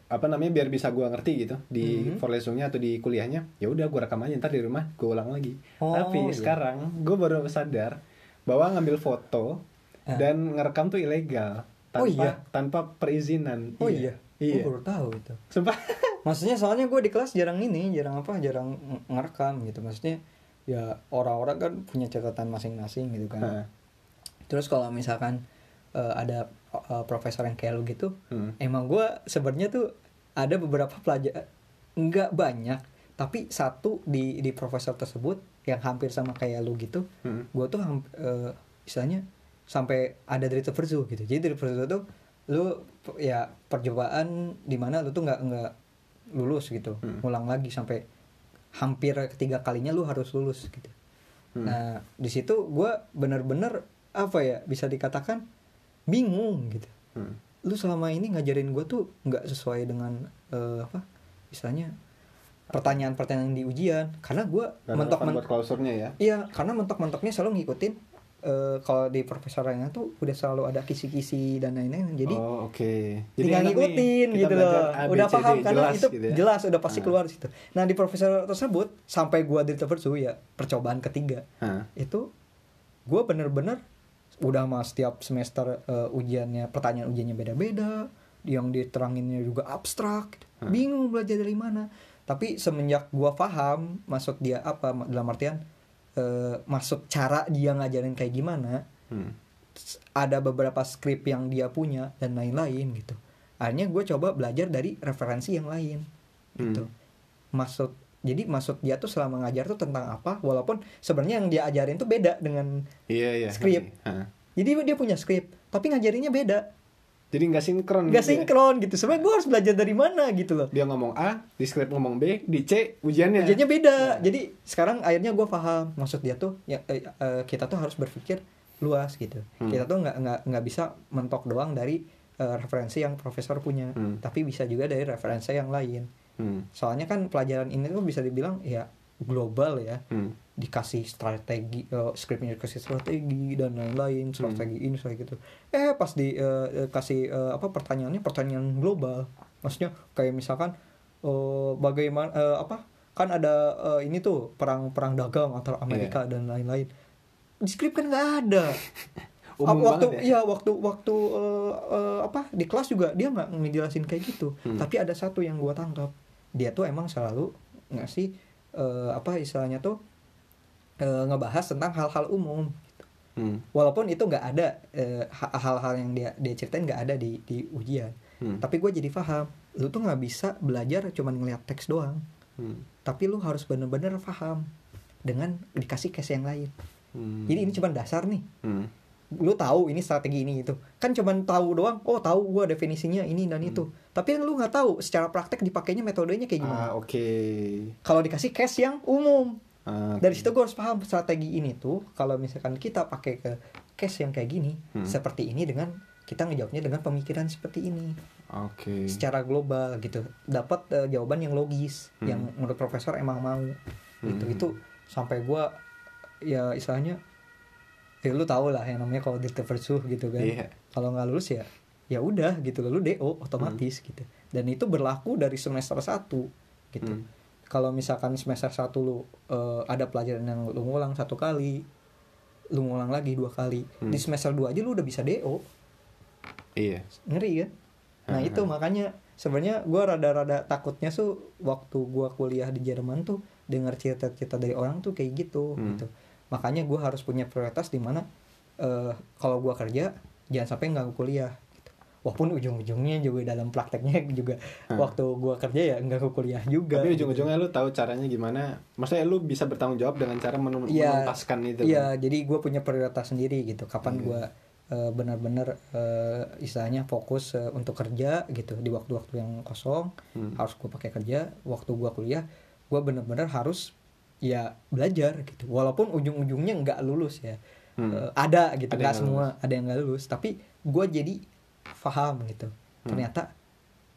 apa namanya biar bisa gua ngerti gitu di Mhm. Vorlesungnya atau di kuliahnya ya udah gua rekam aja ntar di rumah gua ulang lagi Oh, tapi iya. sekarang gua baru sadar bahwa ngambil foto Ah. dan ngerekam tuh ilegal tanpa Oh, iya? tanpa perizinan oh iya iya Gua baru tahu itu. Sumpah. Maksudnya soalnya gue di kelas jarang ini jarang apa jarang ng- ngerekam gitu. Maksudnya ya orang-orang kan punya catatan masing-masing gitu kan. Nah, terus kalau misalkan eh, ada eh, profesor yang kayak lu gitu hmm. emang gue sebenarnya tuh ada beberapa pelajar nggak banyak. Tapi satu di di profesor tersebut yang hampir sama kayak lu gitu Hmm. gue tuh eh, istilahnya sampai ada dari terversu gitu. Jadi dari terversu tuh lu ya percobaan di mana lu tuh nggak nggak lulus gitu Hmm. ngulang lagi sampai hampir ketiga kalinya lu harus lulus gitu Hmm. nah di situ gue bener-bener apa ya bisa dikatakan bingung gitu Hmm. lu selama ini ngajarin gue tuh nggak sesuai dengan eh, apa istilahnya pertanyaan-pertanyaan di ujian karena gue Gak mentok relevan buat klausurnya ya. Iya, karena mentok-mentoknya selalu ngikutin eh, kalau di profesornya tuh udah selalu ada kisi-kisi dan lain-lain. Jadi oh, oke. Jadi tinggal ngikutin gitu loh. Udah paham karena jelas itu gitu ya. jelas udah pasti Ah. keluar situ. Nah, di profesor tersebut sampai gua di terversu ya percobaan ketiga Hah. itu gua bener-bener udah mah setiap semester eh, ujiannya pertanyaan ujiannya beda-beda yang diteranginnya juga abstrak gitu. Hmm. bingung belajar dari mana tapi semenjak gua paham maksud dia apa dalam artian eh, maksud cara dia ngajarin kayak gimana Hmm. ada beberapa skrip yang dia punya dan lain-lain gitu akhirnya gue coba belajar dari referensi yang lain gitu Hmm. maksud jadi maksud dia tuh selama ngajar tuh tentang apa walaupun sebenarnya yang dia ajarin tuh beda dengan Iya, iya. Skrip. Jadi dia punya skrip tapi ngajarinnya beda Jadi nggak sinkron. nggak gitu ya? sinkron gitu sebenarnya gue harus belajar dari mana gitu loh Dia ngomong A, di skrip ngomong B, di C ujiannya. Ujiannya beda. Jadi sekarang akhirnya gue paham maksud dia tuh ya eh, eh, kita tuh harus berpikir luas gitu. Hmm. Kita tuh nggak nggak nggak bisa mentok doang dari eh, referensi yang profesor punya, Hmm. tapi bisa juga dari referensi yang lain. Hmm. Soalnya kan pelajaran ini tuh bisa dibilang ya global ya. Hmm. Dikasih strategi, eh, skripnya dikasih strategi dan lain-lain, Hmm. strategi ini strategi gitu. Eh pas di eh, kasih eh, apa pertanyaannya pertanyaan global. Maksudnya kayak misalkan eh, bagaimana eh, apa kan ada eh, ini tuh perang perang dagang antara. Amerika dan lain-lain di skrip kan nggak ada Umum waktu ya. iya waktu waktu eh, eh, apa di kelas juga dia nggak ngejelasin kayak gitu Hmm. tapi ada satu yang gua tangkap dia tuh emang selalu ngasih eh, apa istilahnya tuh eh, ngebahas tentang hal-hal umum Hmm. walaupun itu nggak ada ha- hal-hal yang dia dia ceritain nggak ada di di ujian Hmm. tapi gue jadi paham lu tuh nggak bisa belajar cuman ngeliat teks doang Hmm. tapi lu harus bener-bener paham dengan dikasih case yang lain Hmm. jadi ini cuma dasar nih Hmm. lu tahu ini strategi ini itu kan cuman tahu doang oh tahu gua definisinya ini dan itu tapi lu nggak tahu secara praktek dipakainya metodenya kayak Ah, gimana oke. kalau dikasih case yang umum Dari situ gue harus paham strategi ini tuh kalau misalkan kita pakai ke case yang kayak gini Hmm. seperti ini dengan kita ngejawabnya dengan pemikiran seperti ini Oke. secara global gitu dapat eh, jawaban yang logis Hmm. yang menurut profesor emang mau gitu Hmm. itu sampai gua ya istilahnya ya lu tau lah yang namanya kalau diterversuh gitu kan Iya. kalau nggak lulus ya ya udah gitu lu do otomatis gitu dan itu berlaku dari semester 1 gitu Hmm. Kalau misalkan semester 1 lu eh, ada pelajaran yang lu ngulang satu kali lu ngulang lagi dua kali Hmm. di semester 2 aja lu udah bisa do Iya. ngeri kan nah Hmm. itu makanya sebenarnya gua rada-rada takutnya tuh waktu gua kuliah di Jerman tuh dengar cerita-cerita dari orang tuh kayak gitu Hmm. gitu makanya gua harus punya prioritas di mana eh, kalau gua kerja jangan sampai nggak kuliah. Walaupun ujung-ujungnya juga dalam prakteknya juga Hmm. waktu gua kerja ya nggak kuliah juga Tapi gitu. ujung-ujungnya lu tahu caranya gimana? Maksudnya lu bisa bertanggung jawab dengan cara menun- Iya, menuntaskan itu. Iya, kan? jadi gue punya prioritas sendiri gitu. Kapan Iya. gua eh, benar-benar eh, istilahnya fokus eh, untuk kerja gitu di waktu-waktu yang kosong Hmm. harus gue pakai kerja. Waktu gua kuliah, gue benar-benar harus ya belajar gitu. Walaupun ujung-ujungnya nggak lulus ya. Hmm. Eh, ada gitu, Ada nggak semua ada yang nggak lulus. Tapi gue jadi paham gitu. Hmm. Ternyata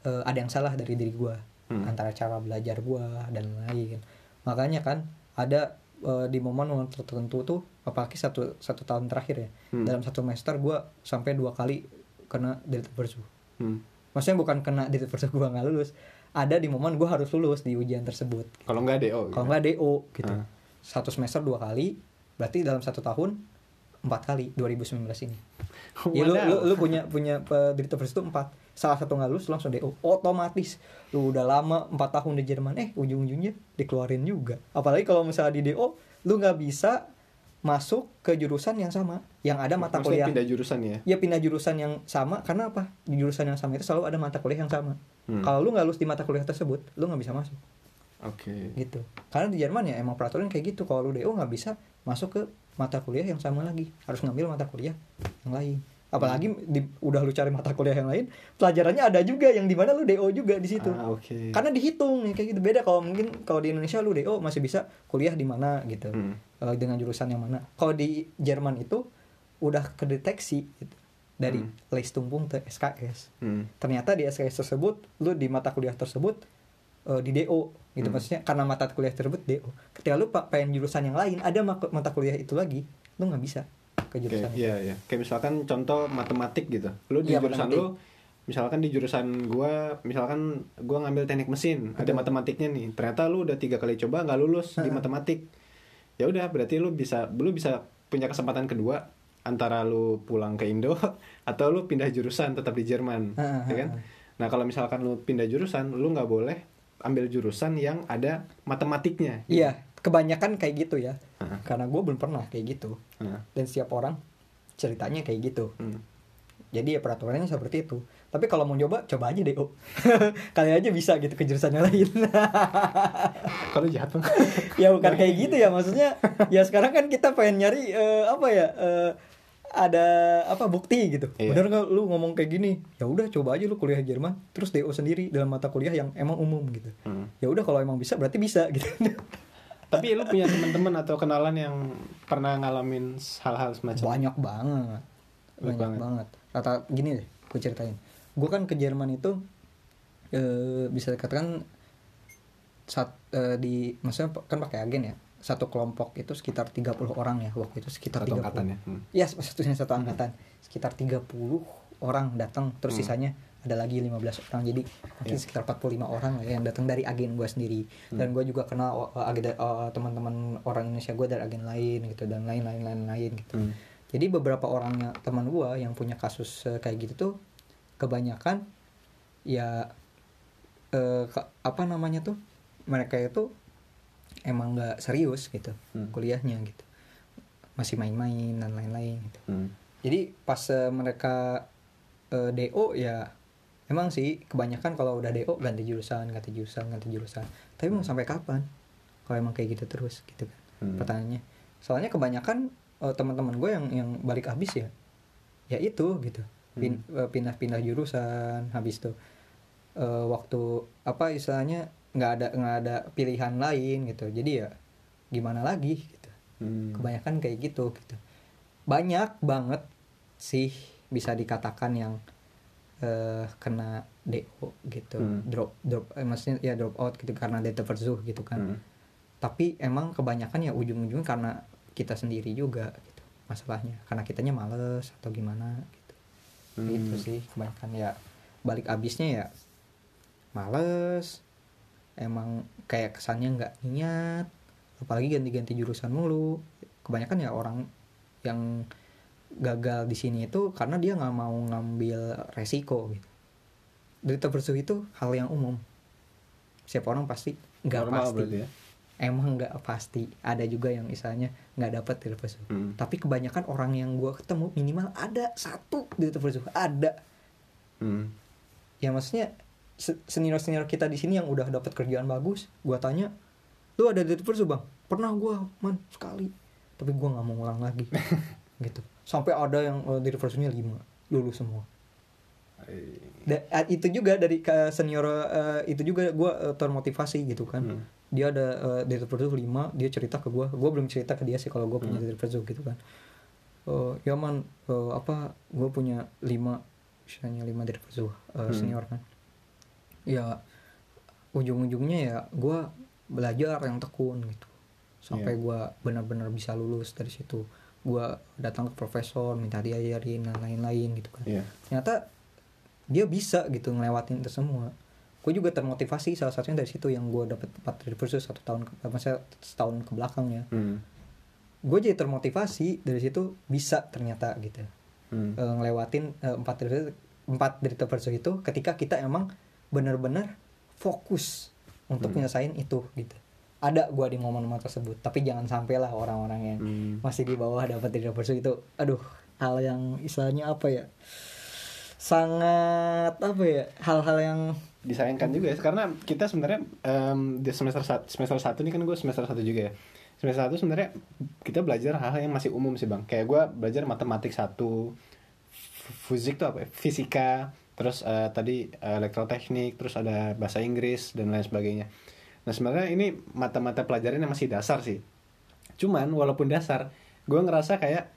eh, ada yang salah dari diri gue Hmm. antara cara belajar gua dan lain makanya kan ada eh, di momen-momen tertentu tuh apalagi satu satu tahun terakhir ya Hmm. dalam satu semester gua sampai dua kali kena delta versu Hmm. maksudnya bukan kena delta versu gua nggak lulus ada di momen gua harus lulus di ujian tersebut Kalau nggak DO. kalau nggak do gitu Ah. satu semester dua kali berarti dalam satu tahun empat kali 2019 ini. Ya, lu, lu, lu punya punya uh, delta versu itu empat. Salah satu nggak lulus lu langsung DO otomatis. Lu udah lama empat tahun di Jerman eh ujung-ujungnya dikeluarin juga. Apalagi kalau misalnya di DO lu nggak bisa masuk ke jurusan yang sama yang ada mata Maksudnya kuliah. pindah jurusan ya. ya pindah jurusan yang sama. Karena apa? Di jurusan yang sama itu selalu ada mata kuliah yang sama. Hmm. kalau lu nggak lulus di mata kuliah tersebut lu nggak bisa masuk. Oke. gitu. Karena di Jerman ya emang peraturan kayak gitu. Kalau lu DO nggak bisa masuk ke mata kuliah yang sama lagi harus ngambil mata kuliah yang lain apalagi di, udah lu cari mata kuliah yang lain pelajarannya ada juga yang di mana lu DO juga di situ Ah, oke. karena dihitung nih kayak gitu beda kalau mungkin kalau di Indonesia lu DO masih bisa kuliah di mana gitu Hmm. Eh, dengan jurusan yang mana kalau di Jerman itu udah kedeteksi gitu, dari Hmm. Leistunggung ke SKS Hmm. ternyata di SKS tersebut lu di mata kuliah tersebut eh, di DO gitu Hmm. maksudnya karena mata kuliah tersebut DO ketika lu pengen jurusan yang lain ada mata kuliah itu lagi lu nggak bisa ke jurusan itu. iya iya. Kayak misalkan contoh matematik gitu. Lu di Iya, jurusan matematik. lu misalkan di jurusan gua misalkan gua ngambil teknik mesin, ada Betul. matematiknya nih. Ternyata lu udah tiga kali coba nggak lulus di matematik. Ya udah, berarti lu bisa lu bisa punya kesempatan kedua antara lu pulang ke Indo atau lu pindah jurusan tetap di Jerman, Ha-ha. ya kan? Nah, kalau misalkan lu pindah jurusan, lu nggak boleh ambil jurusan yang ada matematiknya. iya kebanyakan kayak gitu ya Ha-ha. karena gue belum pernah kayak gitu Ha. dan setiap orang ceritanya kayak gitu Hmm. jadi ya peraturannya seperti itu tapi kalau mau coba coba aja DO kali aja bisa gitu ke jurusan yang lain Kalau jahat Bang. ya bukan kayak gitu ya maksudnya ya sekarang kan kita pengen nyari eh, apa ya eh, ada apa bukti gitu. Iya. bener nggak lu ngomong kayak gini? Ya udah coba aja lu kuliah Jerman. Terus DO sendiri dalam mata kuliah yang emang umum gitu. Hmm. ya udah kalau emang bisa berarti bisa gitu. Tapi lu punya teman-teman atau kenalan yang pernah ngalamin hal-hal semacam? Banyak banget. Banyak banyak banget. rata gini deh gue ceritain. Gue kan ke Jerman itu eh, bisa dikatakan saat eh, di maksudnya kan pakai agen ya satu kelompok itu sekitar 30 orang ya waktu itu sekitar Satu 30 angkatan ya? Hmm. ya satunya satu angkatan sekitar 30 orang datang terus Hmm. sisanya ada lagi 15 orang jadi mungkin Ya. sekitar 45 orang ya yang datang dari agen gue sendiri Hmm. dan gue juga kenal uh, agen uh, teman-teman orang Indonesia gue dari agen lain gitu dan lain-lain lain-lain gitu Hmm. jadi beberapa orangnya teman gue yang punya kasus eh, kayak gitu tuh kebanyakan ya eh, ke- apa namanya tuh mereka itu emang nggak serius gitu Hmm. kuliahnya gitu. Masih main-main dan lain-lain gitu. Hmm. jadi pas eh, mereka eh, do ya emang sih kebanyakan kalau udah do ganti jurusan ganti jurusan ganti jurusan. Tapi mau sampai kapan kalau emang kayak gitu terus gitu kan Hmm. pertanyaannya. Soalnya kebanyakan eh, teman-teman gue yang yang balik habis ya ya itu gitu. Pin- eh, pindah-pindah jurusan habis tuh eh, waktu apa istilahnya nggak ada nggak ada pilihan lain gitu. Jadi ya gimana lagi gitu. Hmm. kebanyakan kayak gitu gitu. Banyak banget sih bisa dikatakan yang eh, kena do gitu. Hmm. drop drop eh, maksudnya ya drop out gitu karena data versuch gitu kan. Hmm. tapi emang kebanyakan ya ujung-ujungnya karena kita sendiri juga gitu masalahnya. Karena kitanya males atau gimana gitu. Hmm. itu sih kebanyakan ya. Balik abisnya ya males emang kayak kesannya nggak niat apalagi ganti-ganti jurusan mulu. Kebanyakan ya orang yang gagal di sini itu karena dia nggak mau ngambil resiko gitu. Derita bersuh itu hal yang umum. Siapa orang pasti nggak pasti. ya? emang nggak pasti. Ada juga yang misalnya nggak dapat derita Hmm. tapi kebanyakan orang yang gua ketemu minimal ada satu derita bersuh ada. Hmm. ya maksudnya senior senior kita di sini yang udah dapat kerjaan bagus gua tanya lu ada derita bersuh bang? Pernah gua man sekali. Tapi gua nggak mau ulang lagi. Gitu. Sampai ada yang uh, derita bersuhnya lima lulus semua. Eh, Da- itu juga dari ke senior uh, itu juga gua uh, termotivasi gitu kan. Hmm. dia ada uh, dari Perzu 5 dia cerita ke gua. Gua belum cerita ke dia sih kalau gua punya Hmm. Perzu gitu kan. Oh ya man eh, apa gua punya 5 misalnya 5 dari Perzu uh, Hmm. senior kan ya ujung-ujungnya ya gua belajar yang tekun gitu sampai Iya. gua benar-benar bisa lulus dari situ gua datang ke profesor minta diajarin dan lain-lain gitu kan Iya. ternyata dia bisa gitu ngelewatin itu semua gue juga termotivasi salah satunya dari situ yang gue dapet 4 dari versus satu tahun eh, maksudnya setahun ke belakang ya Hmm. gue jadi termotivasi dari situ bisa ternyata gitu Hmm. Eh, ngelewatin eh, empat dari empat dari itu ketika kita emang benar-benar fokus untuk Hmm. nyelesain itu gitu ada gue di momen-momen tersebut tapi jangan sampai lah orang-orang yang Hmm. masih di bawah dapat dari versus itu aduh hal yang istilahnya apa ya sangat apa ya hal-hal yang disayangkan juga ya karena kita sebenarnya em, di semester sat- semester satu ini kan gue semester satu juga ya semester satu sebenarnya kita belajar hal-hal yang masih umum sih bang kayak gue belajar matematik satu fisik tuh apa ya? fisika terus eh, tadi eh, elektroteknik terus ada bahasa Inggris dan lain sebagainya nah sebenarnya ini mata-mata pelajaran yang masih dasar sih cuman walaupun dasar gue ngerasa kayak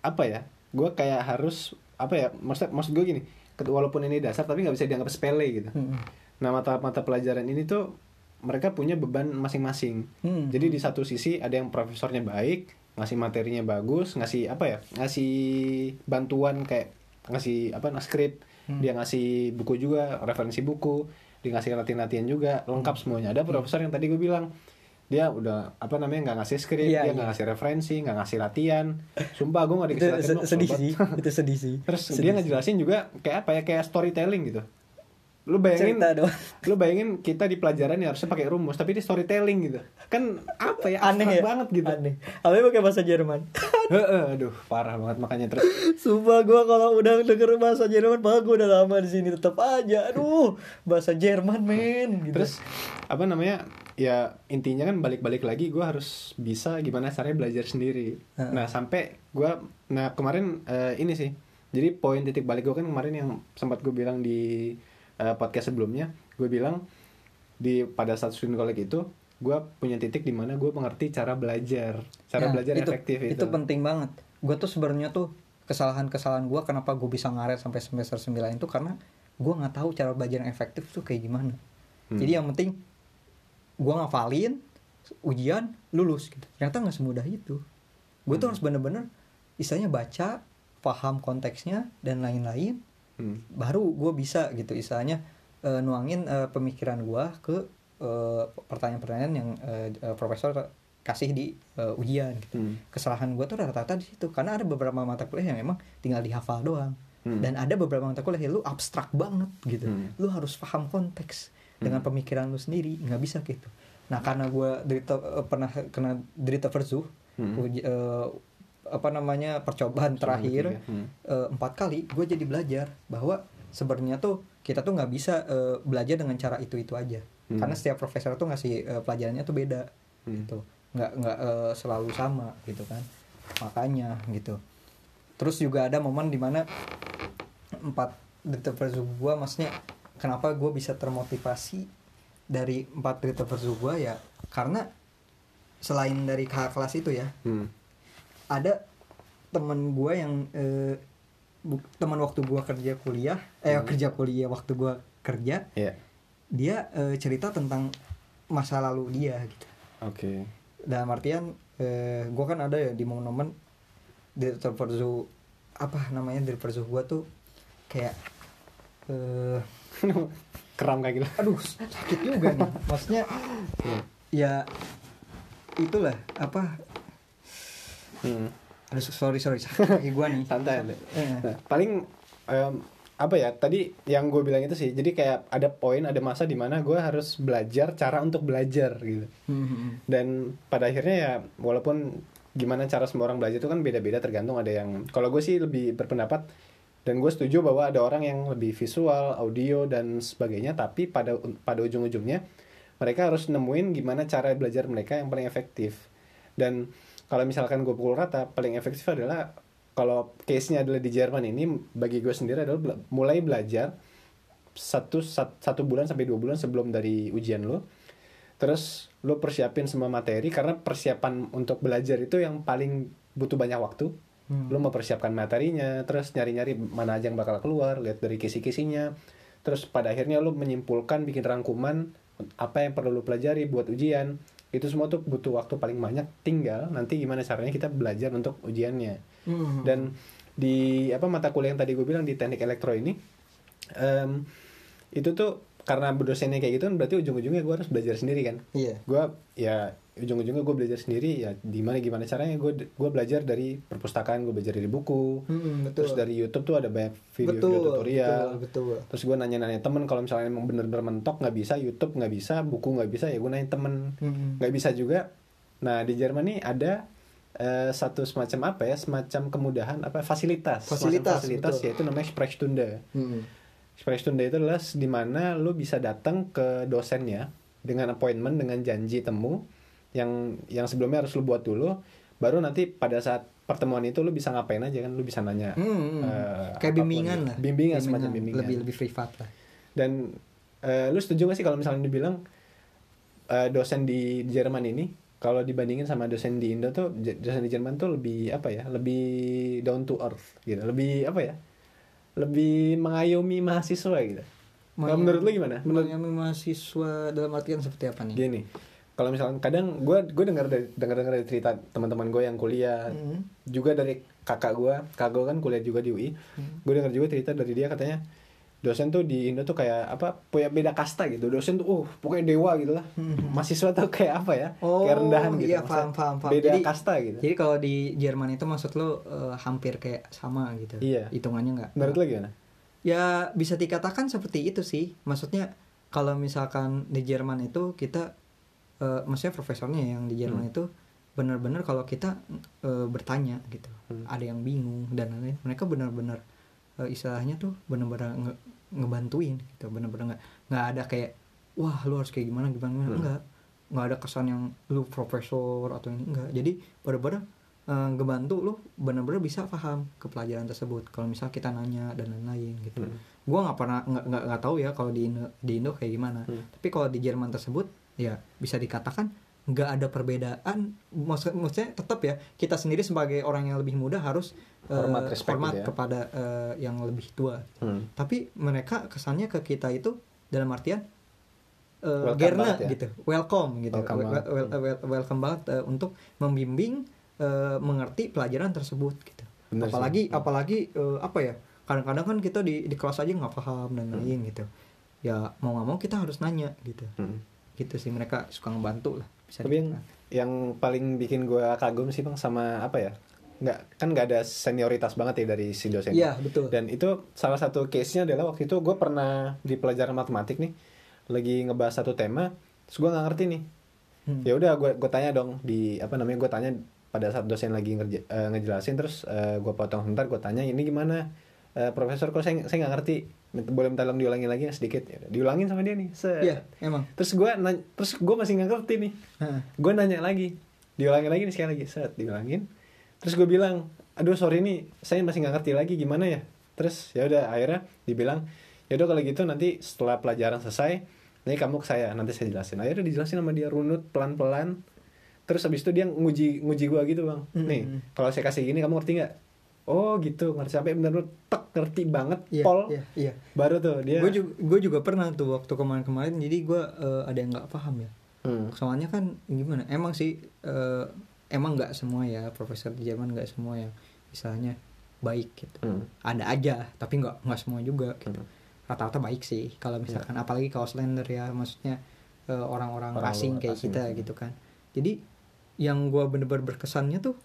apa ya gue kayak harus apa ya maksud maksud gue gini walaupun ini dasar tapi nggak bisa dianggap sepele gitu Hmm. nah mata-mata pelajaran ini tuh mereka punya beban masing-masing Hmm. jadi di satu sisi ada yang profesornya baik ngasih materinya bagus ngasih apa ya ngasih bantuan kayak ngasih apa nah, skrip Hmm. dia ngasih buku juga referensi buku dia ngasih latihan-latihan juga Hmm. lengkap semuanya ada profesor yang tadi gue bilang dia udah apa namanya nggak ngasih skrip Iya, dia iya. nggak ngasih referensi nggak ngasih latihan sumpah gue nggak itu dikasih latihan se- sedih sih itu sedih sih terus Sedih dia ngejelasin juga kayak apa ya kayak storytelling gitu lu bayangin cerita doang. lu bayangin kita di pelajaran yang harusnya pakai rumus tapi di storytelling gitu. Kan apa ya? Aneh ya? banget gitu. Aneh. Apa pakai bahasa Jerman. Aduh parah banget makanya terus. Sumpah gue kalau udah denger bahasa Jerman Padahal gue udah lama di sini tetap aja. Aduh Bahasa Jerman men gitu. terus apa namanya ya intinya kan balik-balik lagi gue harus bisa gimana caranya belajar sendiri. Heeh. nah sampai gue nah kemarin eh, ini sih. Jadi poin titik balik gue kan kemarin yang sempat gue bilang di eh, podcast sebelumnya gue bilang di pada saat student college itu gue punya titik di mana gue mengerti cara belajar cara Ya, belajar itu, efektif itu, itu penting banget. Gue tuh sebenarnya tuh kesalahan-kesalahan gue kenapa gue bisa ngaret sampai semester 9 itu karena gue nggak tahu cara belajar yang efektif tuh kayak gimana. Hmm. jadi yang penting gue ngafalin ujian lulus gitu. Ternyata nggak semudah itu. Gue tuh Hmm. harus bener-bener istilahnya baca paham konteksnya dan lain-lain Hmm. baru gue bisa gitu istilahnya eh, nuangin eh, pemikiran gue ke eh, pertanyaan-pertanyaan yang eh, eh, profesor kasih di eh, ujian gitu. Hmm. kesalahan gue tuh rata-rata di situ karena ada beberapa mata kuliah yang emang tinggal dihafal doang Hmm. dan ada beberapa mata kuliah yang lu abstrak banget gitu Hmm. lu harus paham konteks dengan pemikiran lu sendiri nggak bisa gitu nah karena gue derita eh, pernah kena derita versuh Hmm. eh, apa namanya percobaan terakhir ketiga. Hmm. eh, empat kali gue jadi belajar bahwa sebenarnya tuh kita tuh nggak bisa eh, belajar dengan cara itu itu aja Hmm. karena setiap profesor tuh ngasih eh, pelajarannya tuh beda Hmm. gitu nggak nggak eh, selalu sama gitu kan makanya gitu terus juga ada momen di mana empat berita versus gue maksudnya kenapa gue bisa termotivasi dari empat berita versus gue ya karena selain dari kakak kelas itu ya Hmm. Ada temen gue yang eh, bu- teman waktu gue kerja kuliah eh Hmm. kerja kuliah waktu gue kerja Iya. dia eh, cerita tentang masa lalu dia gitu Oke. dalam artian eh, gue kan ada ya di momen-momen direktur perzu apa namanya direktur perzu gue tuh kayak eh Kram kayak gitu. aduh sakit juga nih maksudnya Iya. ya itulah apa Hmm. aduh sorry sorry kaki gue nih Santai. Eh. Nah, paling em, apa ya tadi yang gue bilang itu sih jadi kayak ada poin ada masa di mana gue harus belajar cara untuk belajar gitu Hmm, hmm, hmm. dan pada akhirnya ya walaupun gimana cara semua orang belajar itu kan beda-beda tergantung ada yang kalau gue sih lebih berpendapat dan gue setuju bahwa ada orang yang lebih visual audio dan sebagainya tapi pada pada ujung-ujungnya mereka harus nemuin gimana cara belajar mereka yang paling efektif dan kalau misalkan gue pukul rata paling efektif adalah kalau case-nya adalah di Jerman ini bagi gue sendiri adalah bela- mulai belajar satu sat- satu bulan sampai dua bulan sebelum dari ujian lo. Terus lo persiapin semua materi karena persiapan untuk belajar itu yang paling butuh banyak waktu. Hmm. lo mempersiapkan materinya terus nyari-nyari mana aja yang bakal keluar lihat dari kisi-kisinya. Terus pada akhirnya lo menyimpulkan bikin rangkuman apa yang perlu lo pelajari buat ujian itu semua tuh butuh waktu paling banyak tinggal nanti gimana caranya kita belajar untuk ujiannya Hmm. dan di apa mata kuliah yang tadi gue bilang di teknik elektro ini em, itu tuh karena berdosennya kayak gitu kan berarti ujung-ujungnya gue harus belajar sendiri kan. Iya. Gue ya ujung-ujungnya gue belajar sendiri ya di mana gimana caranya gue gue belajar dari perpustakaan gue belajar dari buku. Hmm, betul. Terus dari YouTube tuh ada banyak video-video betul tutorial. betul, betul. terus gue nanya-nanya temen kalau misalnya emang bener-bener mentok nggak bisa YouTube nggak bisa buku nggak bisa ya gue nanya temen. Hmm. nggak bisa juga. Nah di Jerman nih ada eh, satu semacam apa ya semacam kemudahan apa fasilitas. Fasilitas, fasilitas betul. yaitu namanya Sprechstunde. Hmm. Sprechstunde itu adalah di mana lu bisa datang ke dosennya dengan appointment dengan janji temu yang yang sebelumnya harus lu buat dulu. Baru nanti pada saat pertemuan itu lu bisa ngapain aja kan lu bisa nanya Hmm, hmm. eh, kayak bimbingan gitu. lah. Bimbingan semacam bimbingan. Lebih lebih privat lah. Dan eh, lu setuju gak sih kalau misalnya dibilang eh, dosen di Jerman ini kalau dibandingin sama dosen di Indo tuh dosen di Jerman tuh lebih apa ya lebih down to earth gitu lebih apa ya lebih mengayomi mahasiswa gitu. Kalau menurut lu gimana? Menurut menurut mahasiswa dalam artian seperti apa nih? Gini kalau misalnya kadang gue gue dengar dari dengar dengar dari cerita teman-teman gue yang kuliah. Hmm. juga dari kakak gue kakak gue kan kuliah juga di UI Hmm. gue dengar juga cerita dari dia katanya dosen tuh di Indo tuh kayak apa punya beda kasta gitu dosen tuh uh pokoknya dewa gitu lah Hmm. mahasiswa tuh kayak apa ya Oh, kayak rendahan gitu iya, Maksudnya paham, paham, paham. beda Jadi- kasta gitu Jadi kalau di Jerman itu maksud lo eh, hampir kayak sama gitu. Iya. Hitungannya nggak? menurut lo gimana Ya bisa dikatakan seperti itu sih. Maksudnya kalau misalkan di Jerman itu kita, eh, maksudnya profesornya yang di Jerman Hmm. itu benar-benar kalau kita eh, bertanya gitu, Hmm. ada yang bingung dan lain-lain, mereka benar-benar eh, istilahnya tuh benar-benar ngebantuin gitu, benar-benar nggak nggak ada kayak wah lu harus kayak gimana gimana Hmm. enggak nggak ada kesan yang lu profesor atau ini enggak jadi benar-benar eh, ngebantu lu benar-benar bisa paham ke pelajaran tersebut kalau misal kita nanya dan lain-lain gitu Hmm. gua nggak pernah nggak nggak tahu ya kalau di Indo di Indo kayak gimana Hmm. tapi kalau di Jerman tersebut ya bisa dikatakan nggak ada perbedaan maksud maksudnya tetap ya kita sendiri sebagai orang yang lebih muda harus eh, Hormat, respect hormat ya. kepada eh, yang lebih tua Hmm. tapi mereka kesannya ke kita itu dalam artian Welcome gerne banget ya. gitu welcome gitu Welcome Wel- banget. wel- wel- welcome banget eh, untuk membimbing eh, mengerti pelajaran tersebut gitu Bener sih. apalagi Hmm. apalagi eh, apa ya kadang-kadang kan kita di di kelas aja nggak paham dan lain gitu ya mau nggak mau kita harus nanya gitu Hmm. gitu sih mereka suka ngebantu lah bisa tapi yang, yang paling bikin gue kagum sih bang sama apa ya nggak kan nggak ada senioritas banget ya dari si dosen. Iya betul. Dan itu salah satu case nya adalah waktu itu gue pernah di pelajaran matematik nih lagi ngebahas satu tema terus gue nggak ngerti nih. Hmm. ya udah gue gue tanya dong di apa namanya gue tanya pada saat dosen lagi ngerja, eh, ngejelasin terus gue potong sebentar gue tanya ini gimana Eh, profesor kok saya saya nggak ngerti. Boleh minta tolong diulangin lagi sedikit. Ya diulangin sama dia nih. Set. iya emang. Terus gue terus gue masih nggak ngerti nih. Heeh. gue nanya lagi. Diulangin lagi nih sekali lagi. Set diulangin. Terus gue bilang aduh sorry nih. Saya masih nggak ngerti lagi gimana ya. Terus ya udah akhirnya dibilang ya udah kalau gitu nanti setelah pelajaran selesai nanti kamu ke saya. Nanti saya jelasin. Akhirnya dijelasin sama dia runut pelan pelan terus habis itu dia nguji nguji gue gitu bang. Hmm. nih kalau saya kasih gini kamu ngerti nggak oh gitu ngerti sampai benar-benar tek ngerti banget iya pol iya iya baru tuh dia gue juga gue juga pernah tuh waktu kemarin-kemarin jadi gue eh, ada yang nggak paham ya Hmm. soalnya kan gimana emang sih eh, emang nggak semua ya profesor di Jerman nggak semua yang misalnya baik gitu Hmm. ada aja tapi nggak nggak semua juga gitu. Hmm. rata-rata baik sih kalau misalkan apalagi kalau Slender ya maksudnya eh, orang-orang Orang asing kayak asing. kita gitu kan jadi yang gue bener-bener berkesannya tuh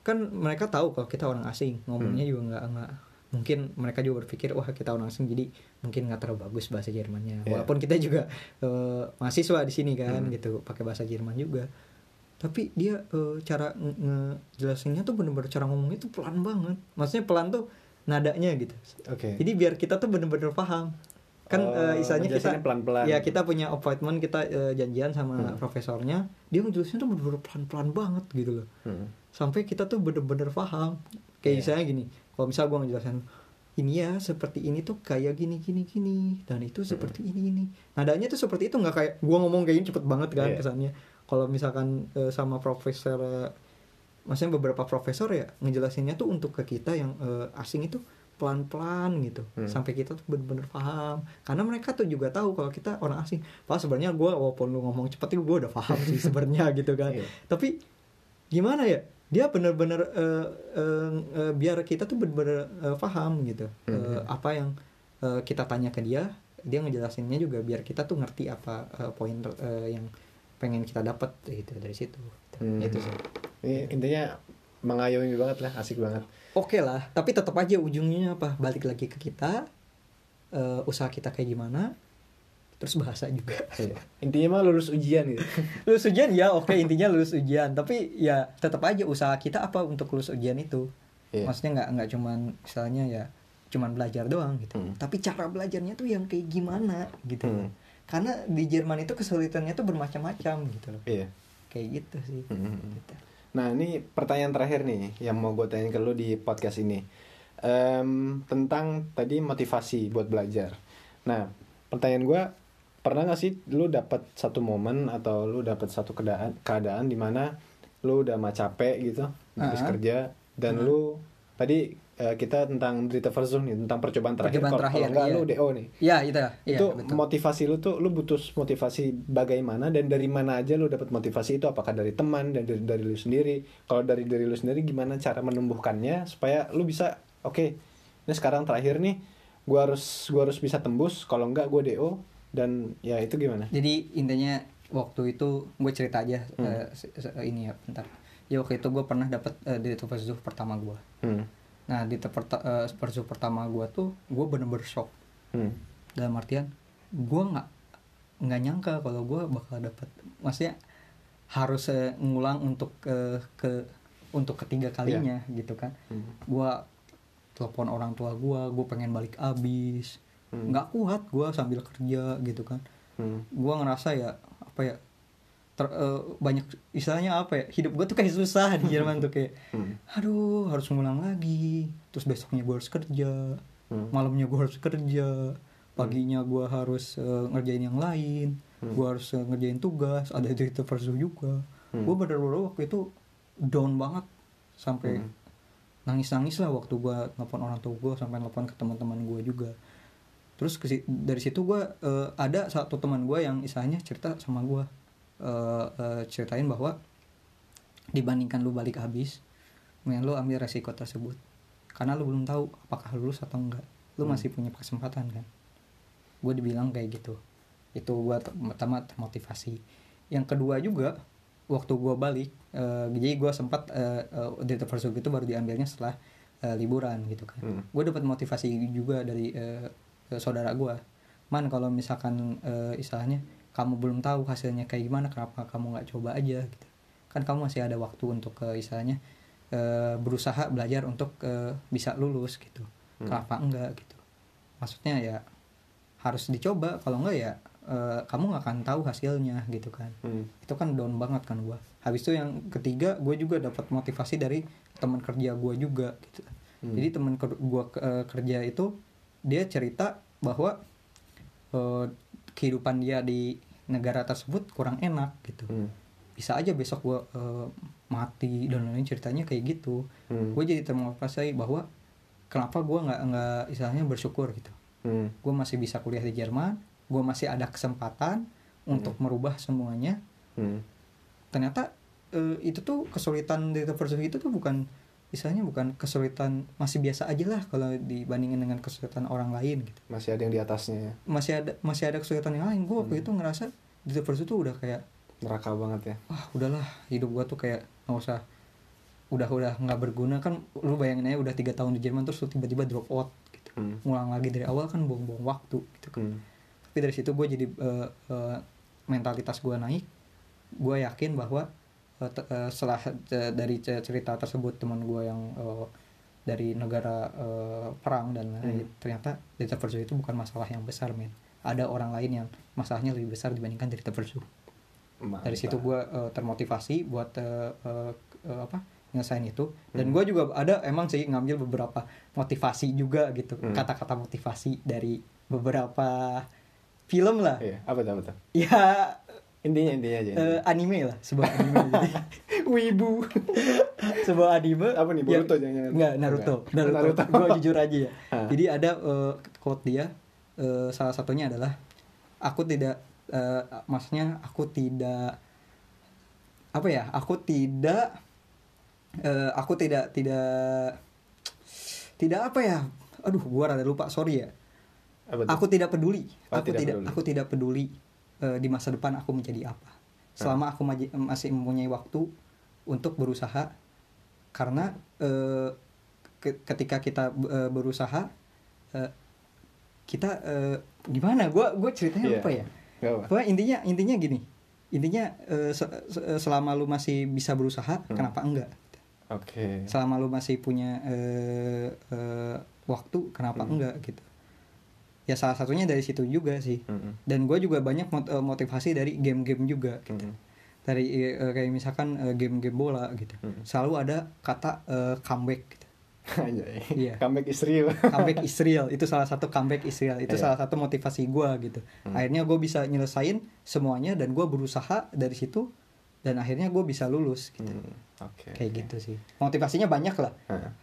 kan mereka tahu kalau kita orang asing ngomongnya Hmm. juga nggak nggak mungkin mereka juga berpikir wah kita orang asing jadi mungkin nggak terlalu bagus bahasa Jermannya Iya. walaupun kita juga eh, mahasiswa di sini kan Hmm. gitu pakai bahasa Jerman juga tapi dia eh, cara nge- ngejelasinnya tuh bener-bener cara ngomongnya tuh pelan banget maksudnya pelan tuh nadanya gitu oke jadi biar kita tuh bener-bener paham kan Oh, eh, istilahnya kita pelan-pelan. ya kita punya appointment kita eh, janjian sama Hmm. profesornya dia ngejelasinnya tuh bener-bener pelan-pelan banget gitu loh Hmm. sampai kita tuh bener-bener paham kayak Iya. misalnya gini kalau misal gua ngejelasin ini ya seperti ini tuh kayak gini gini gini dan itu seperti ini ini nadanya tuh seperti itu nggak kayak gua ngomong kayak gini cepet banget kan Iya. kesannya kalau misalkan eh, sama profesor eh, maksudnya beberapa profesor ya ngejelasinnya tuh untuk ke kita yang eh, asing itu pelan-pelan gitu Hmm. sampai kita tuh bener-bener paham karena mereka tuh juga tahu kalau kita orang asing pas sebenarnya gua walaupun lu ngomong cepet itu gua udah paham sih sebenarnya gitu kan Iya. tapi gimana ya dia bener-bener eh, eh, eh, biar kita tuh bener-bener eh, paham gitu Eh, Mhm. apa yang eh, kita tanya ke dia dia ngejelasinnya juga biar kita tuh ngerti apa eh, poin eh, yang pengen kita dapat gitu dari situ Hmm. itu sih Ini intinya mengayomi banget lah, asik banget. oke lah tapi tetap aja ujungnya apa balik lagi ke kita eh, usaha kita kayak gimana terus bahasa juga Iya. Intinya mah lulus ujian gitu. lulus ujian ya oke intinya lulus ujian tapi ya tetap aja usaha kita apa untuk lulus ujian itu Iya. maksudnya nggak nggak cuman misalnya ya cuman belajar doang gitu Hmm. tapi cara belajarnya tuh yang kayak gimana gitu Hmm. karena di Jerman itu kesulitannya tuh bermacam-macam gitu loh Iya. kayak gitu sih Hmm. Gitu. Nah ini pertanyaan terakhir nih yang mau gue tanya ke lu di podcast ini Em, tentang tadi motivasi buat belajar. Nah pertanyaan gue pernah gak sih lu dapat satu momen atau lu dapat satu keadaan keadaan di mana lu udah mah capek gitu habis Ah. kerja dan lu tadi eh, kita tentang berita versus nih tentang percobaan terakhir Percobaan terakhir, kalau iya. lu DO nih ya itu ya itu betul. motivasi lu tuh lu butuh motivasi bagaimana dan dari mana aja lu dapat motivasi itu apakah dari teman dan dari dari lu sendiri kalau dari dari lu sendiri gimana cara menumbuhkannya supaya lu bisa oke ini sekarang terakhir nih gua harus gua harus bisa tembus kalau enggak gua DO dan ya itu gimana jadi intinya waktu itu gue cerita aja Hmm. eh, se- ini ya bentar ya waktu itu gue pernah dapat uh, di Versus pertama gue hmm. Nah di perta, Versus pertama gue tuh gue bener-bener shock Hmm. dalam artian gue nggak nggak nyangka kalau gue bakal dapat maksudnya harus eh, ngulang untuk ke ke untuk ketiga kalinya gitu kan Hmm. gue telepon orang tua gue gue pengen balik abis Hmm. nggak kuat gue sambil kerja gitu kan Hmm. gue ngerasa ya apa ya ter- eh, banyak istilahnya apa ya hidup gue tuh kayak susah di Jerman tuh kayak Hmm. aduh harus ngulang lagi terus besoknya gue harus kerja Hmm. malamnya gue harus kerja paginya gue harus eh, ngerjain yang lain Hmm. gue harus eh, ngerjain tugas ada itu itu versus juga Hmm. gue bener-bener waktu itu down banget sampai Hmm. nangis-nangis lah waktu gue nelfon orang tua gue sampai nelfon ke teman-teman gue juga terus dari situ gue eh, ada satu teman gue yang istilahnya cerita sama gue eh, eh, ceritain bahwa dibandingkan lu balik habis mendingan lu ambil resiko tersebut. Karena lu belum tahu apakah lulus atau enggak. Lu Hmm. masih punya kesempatan kan? Gue dibilang kayak gitu. Itu gue pertama termotivasi. Yang kedua juga waktu gue balik eh, jadi gue sempat eh, eh, data pursuit itu baru diambilnya setelah eh, liburan gitu kan. Hmm. gue dapat motivasi juga dari eh, saudara gue man kalau misalkan eh, istilahnya kamu belum tahu hasilnya kayak gimana kenapa kamu nggak coba aja gitu kan kamu masih ada waktu untuk eh, istilahnya eh, berusaha belajar untuk eh, bisa lulus gitu Hmm. kenapa enggak gitu maksudnya ya harus dicoba kalau enggak ya eh, kamu nggak akan tahu hasilnya gitu kan Hmm. itu kan down banget kan gua habis itu yang ketiga gue juga dapat motivasi dari teman kerja gue juga gitu Hmm. jadi teman ke- eh, kerja itu dia cerita bahwa eh, kehidupan dia di negara tersebut kurang enak gitu Hmm. bisa aja besok gua eh, mati dan lain-lain ceritanya kayak gitu Hmm. gue jadi termotivasi bahwa kenapa gua nggak nggak istilahnya bersyukur gitu Hmm. gue masih bisa kuliah di Jerman gue masih ada kesempatan untuk merubah semuanya Hmm. ternyata eh, itu tuh kesulitan Versus itu tuh bukan misalnya bukan kesulitan masih biasa aja lah kalau dibandingin dengan kesulitan orang lain gitu. Masih ada yang di atasnya ya? Masih ada masih ada kesulitan yang lain. Gue waktu itu ngerasa di Versus itu udah kayak neraka banget ya? Wah udahlah. Hidup gue tuh kayak nggak usah udah udah nggak berguna. Kan lu bayangin aja udah tiga tahun di Jerman terus lu tiba-tiba drop out gitu. Hmm. ngulang lagi dari awal kan buang-buang waktu gitu kan. Hmm. tapi dari situ gue jadi eh, eh, mentalitas gue naik. Gue yakin bahwa eh, eh, setelah dari ce- cerita tersebut teman gue yang eh, dari negara eh, perang dan lain Hmm. ternyata data pursuit itu bukan masalah yang besar men. Ada orang lain yang masalahnya lebih besar dibandingkan data pursuit dari situ gue eh, termotivasi buat eh, eh, apa nyelesain itu. Dan Hmm. gue juga ada emang sih ngambil beberapa motivasi juga gitu. Hmm. kata-kata motivasi dari beberapa film lah. Iya apa tuh apa tuh? Ya intinya intinya aja eh, anime lah sebuah anime jadi wibu sebuah anime Apa nih, yang- Boruto jangan-jangan? enggak Naruto Enggak. Naruto, Naruto. gue jujur aja ya Ah. jadi ada eh, quote dia eh, salah satunya adalah aku tidak eh, maksudnya aku tidak apa ya aku tidak eh, aku tidak tidak tidak apa ya aduh gua rada lupa sorry ya aku tidak peduli Oh, aku tidak tidak, peduli. aku tidak peduli eh, di masa depan aku menjadi apa. Selama aku masih mempunyai waktu untuk berusaha karena eh, ke- ketika kita eh, berusaha eh, kita eh, gimana? Gua gue ceritanya lupa ya. Apa. Pokoknya intinya intinya gini. Intinya eh, se- se- selama lu masih bisa berusaha Hmm. kenapa enggak? Oke. Selama lu masih punya eh, eh, waktu kenapa Hmm. enggak gitu ya salah satunya dari situ juga sih Mm-mm. dan gue juga banyak mot- eh, motivasi dari game-game juga gitu. Mm-mm. dari eh, kayak misalkan eh, game-game bola gitu Mm. selalu ada kata eh, comeback gitu. Anjay. Iya. Comeback lo. comeback is real itu salah satu comeback is real itu Iya. salah satu motivasi gue gitu Hmm. akhirnya gue bisa nyelesain semuanya dan gue berusaha dari situ dan akhirnya gue bisa lulus gitu Hmm, Oke. kayak gitu sih motivasinya banyak lah.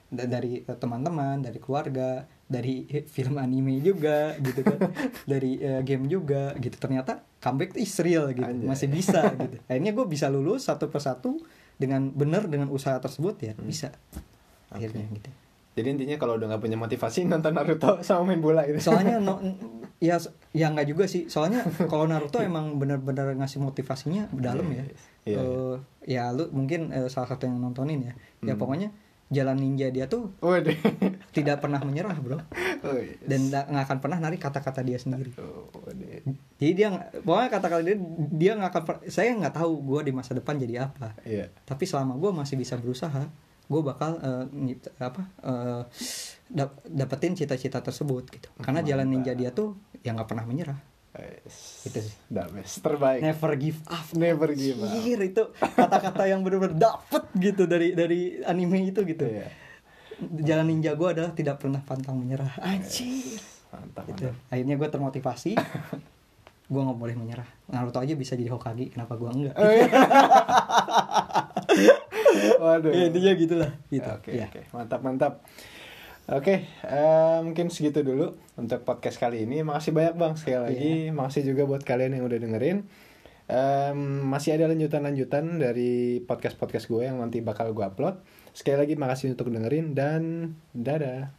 Da- dari teman-teman dari keluarga dari film anime juga gitu kan dari eh, game juga gitu ternyata comeback is real gitu Anjay. masih bisa gitu akhirnya gue bisa lulus satu persatu dengan benar dengan usaha tersebut ya Hmm. bisa akhirnya Oke. gitu Jadi intinya kalau udah nggak punya motivasi nonton Naruto sama main bola gitu. soalnya no, ya ya nggak juga sih soalnya kalau Naruto emang benar-benar ngasih motivasinya dalam ya Iya. Eh, ya lu mungkin eh, salah satu yang nontonin ya ya Hmm. pokoknya jalan ninja dia tuh Waduh. tidak pernah menyerah bro Oh, yes. dan nggak akan pernah narik kata-kata dia sendiri Oh, jadi dia pokoknya kata-kata dia dia nggak akan saya nggak tahu gue di masa depan jadi apa Iya. tapi selama gue masih bisa berusaha gue bakal nyipt- apa eh, dap- dapetin cita-cita tersebut gitu karena jalan ninja dia tuh yang nggak pernah menyerah. Itu sih. The best. Terbaik. never give up Never give up. Anjir, itu kata-kata yang bener-bener dapet gitu dari dari anime itu gitu Iya. jalan ninja gue adalah tidak pernah pantang menyerah anjir Mantap, Gitu. mantap. akhirnya gue termotivasi gue nggak boleh menyerah Naruto aja bisa jadi Hokage kenapa gue enggak Oh, iya. Waduh. ya intinya gitulah gitu Oke, ya oke. Mantap, mantap. Oke, eh, mungkin segitu dulu untuk podcast kali ini. Makasih banyak Bang sekali lagi. Makasih juga buat kalian yang udah dengerin. Em, masih ada lanjutan-lanjutan dari podcast-podcast gue yang nanti bakal gue upload. Sekali lagi makasih untuk dengerin dan dadah.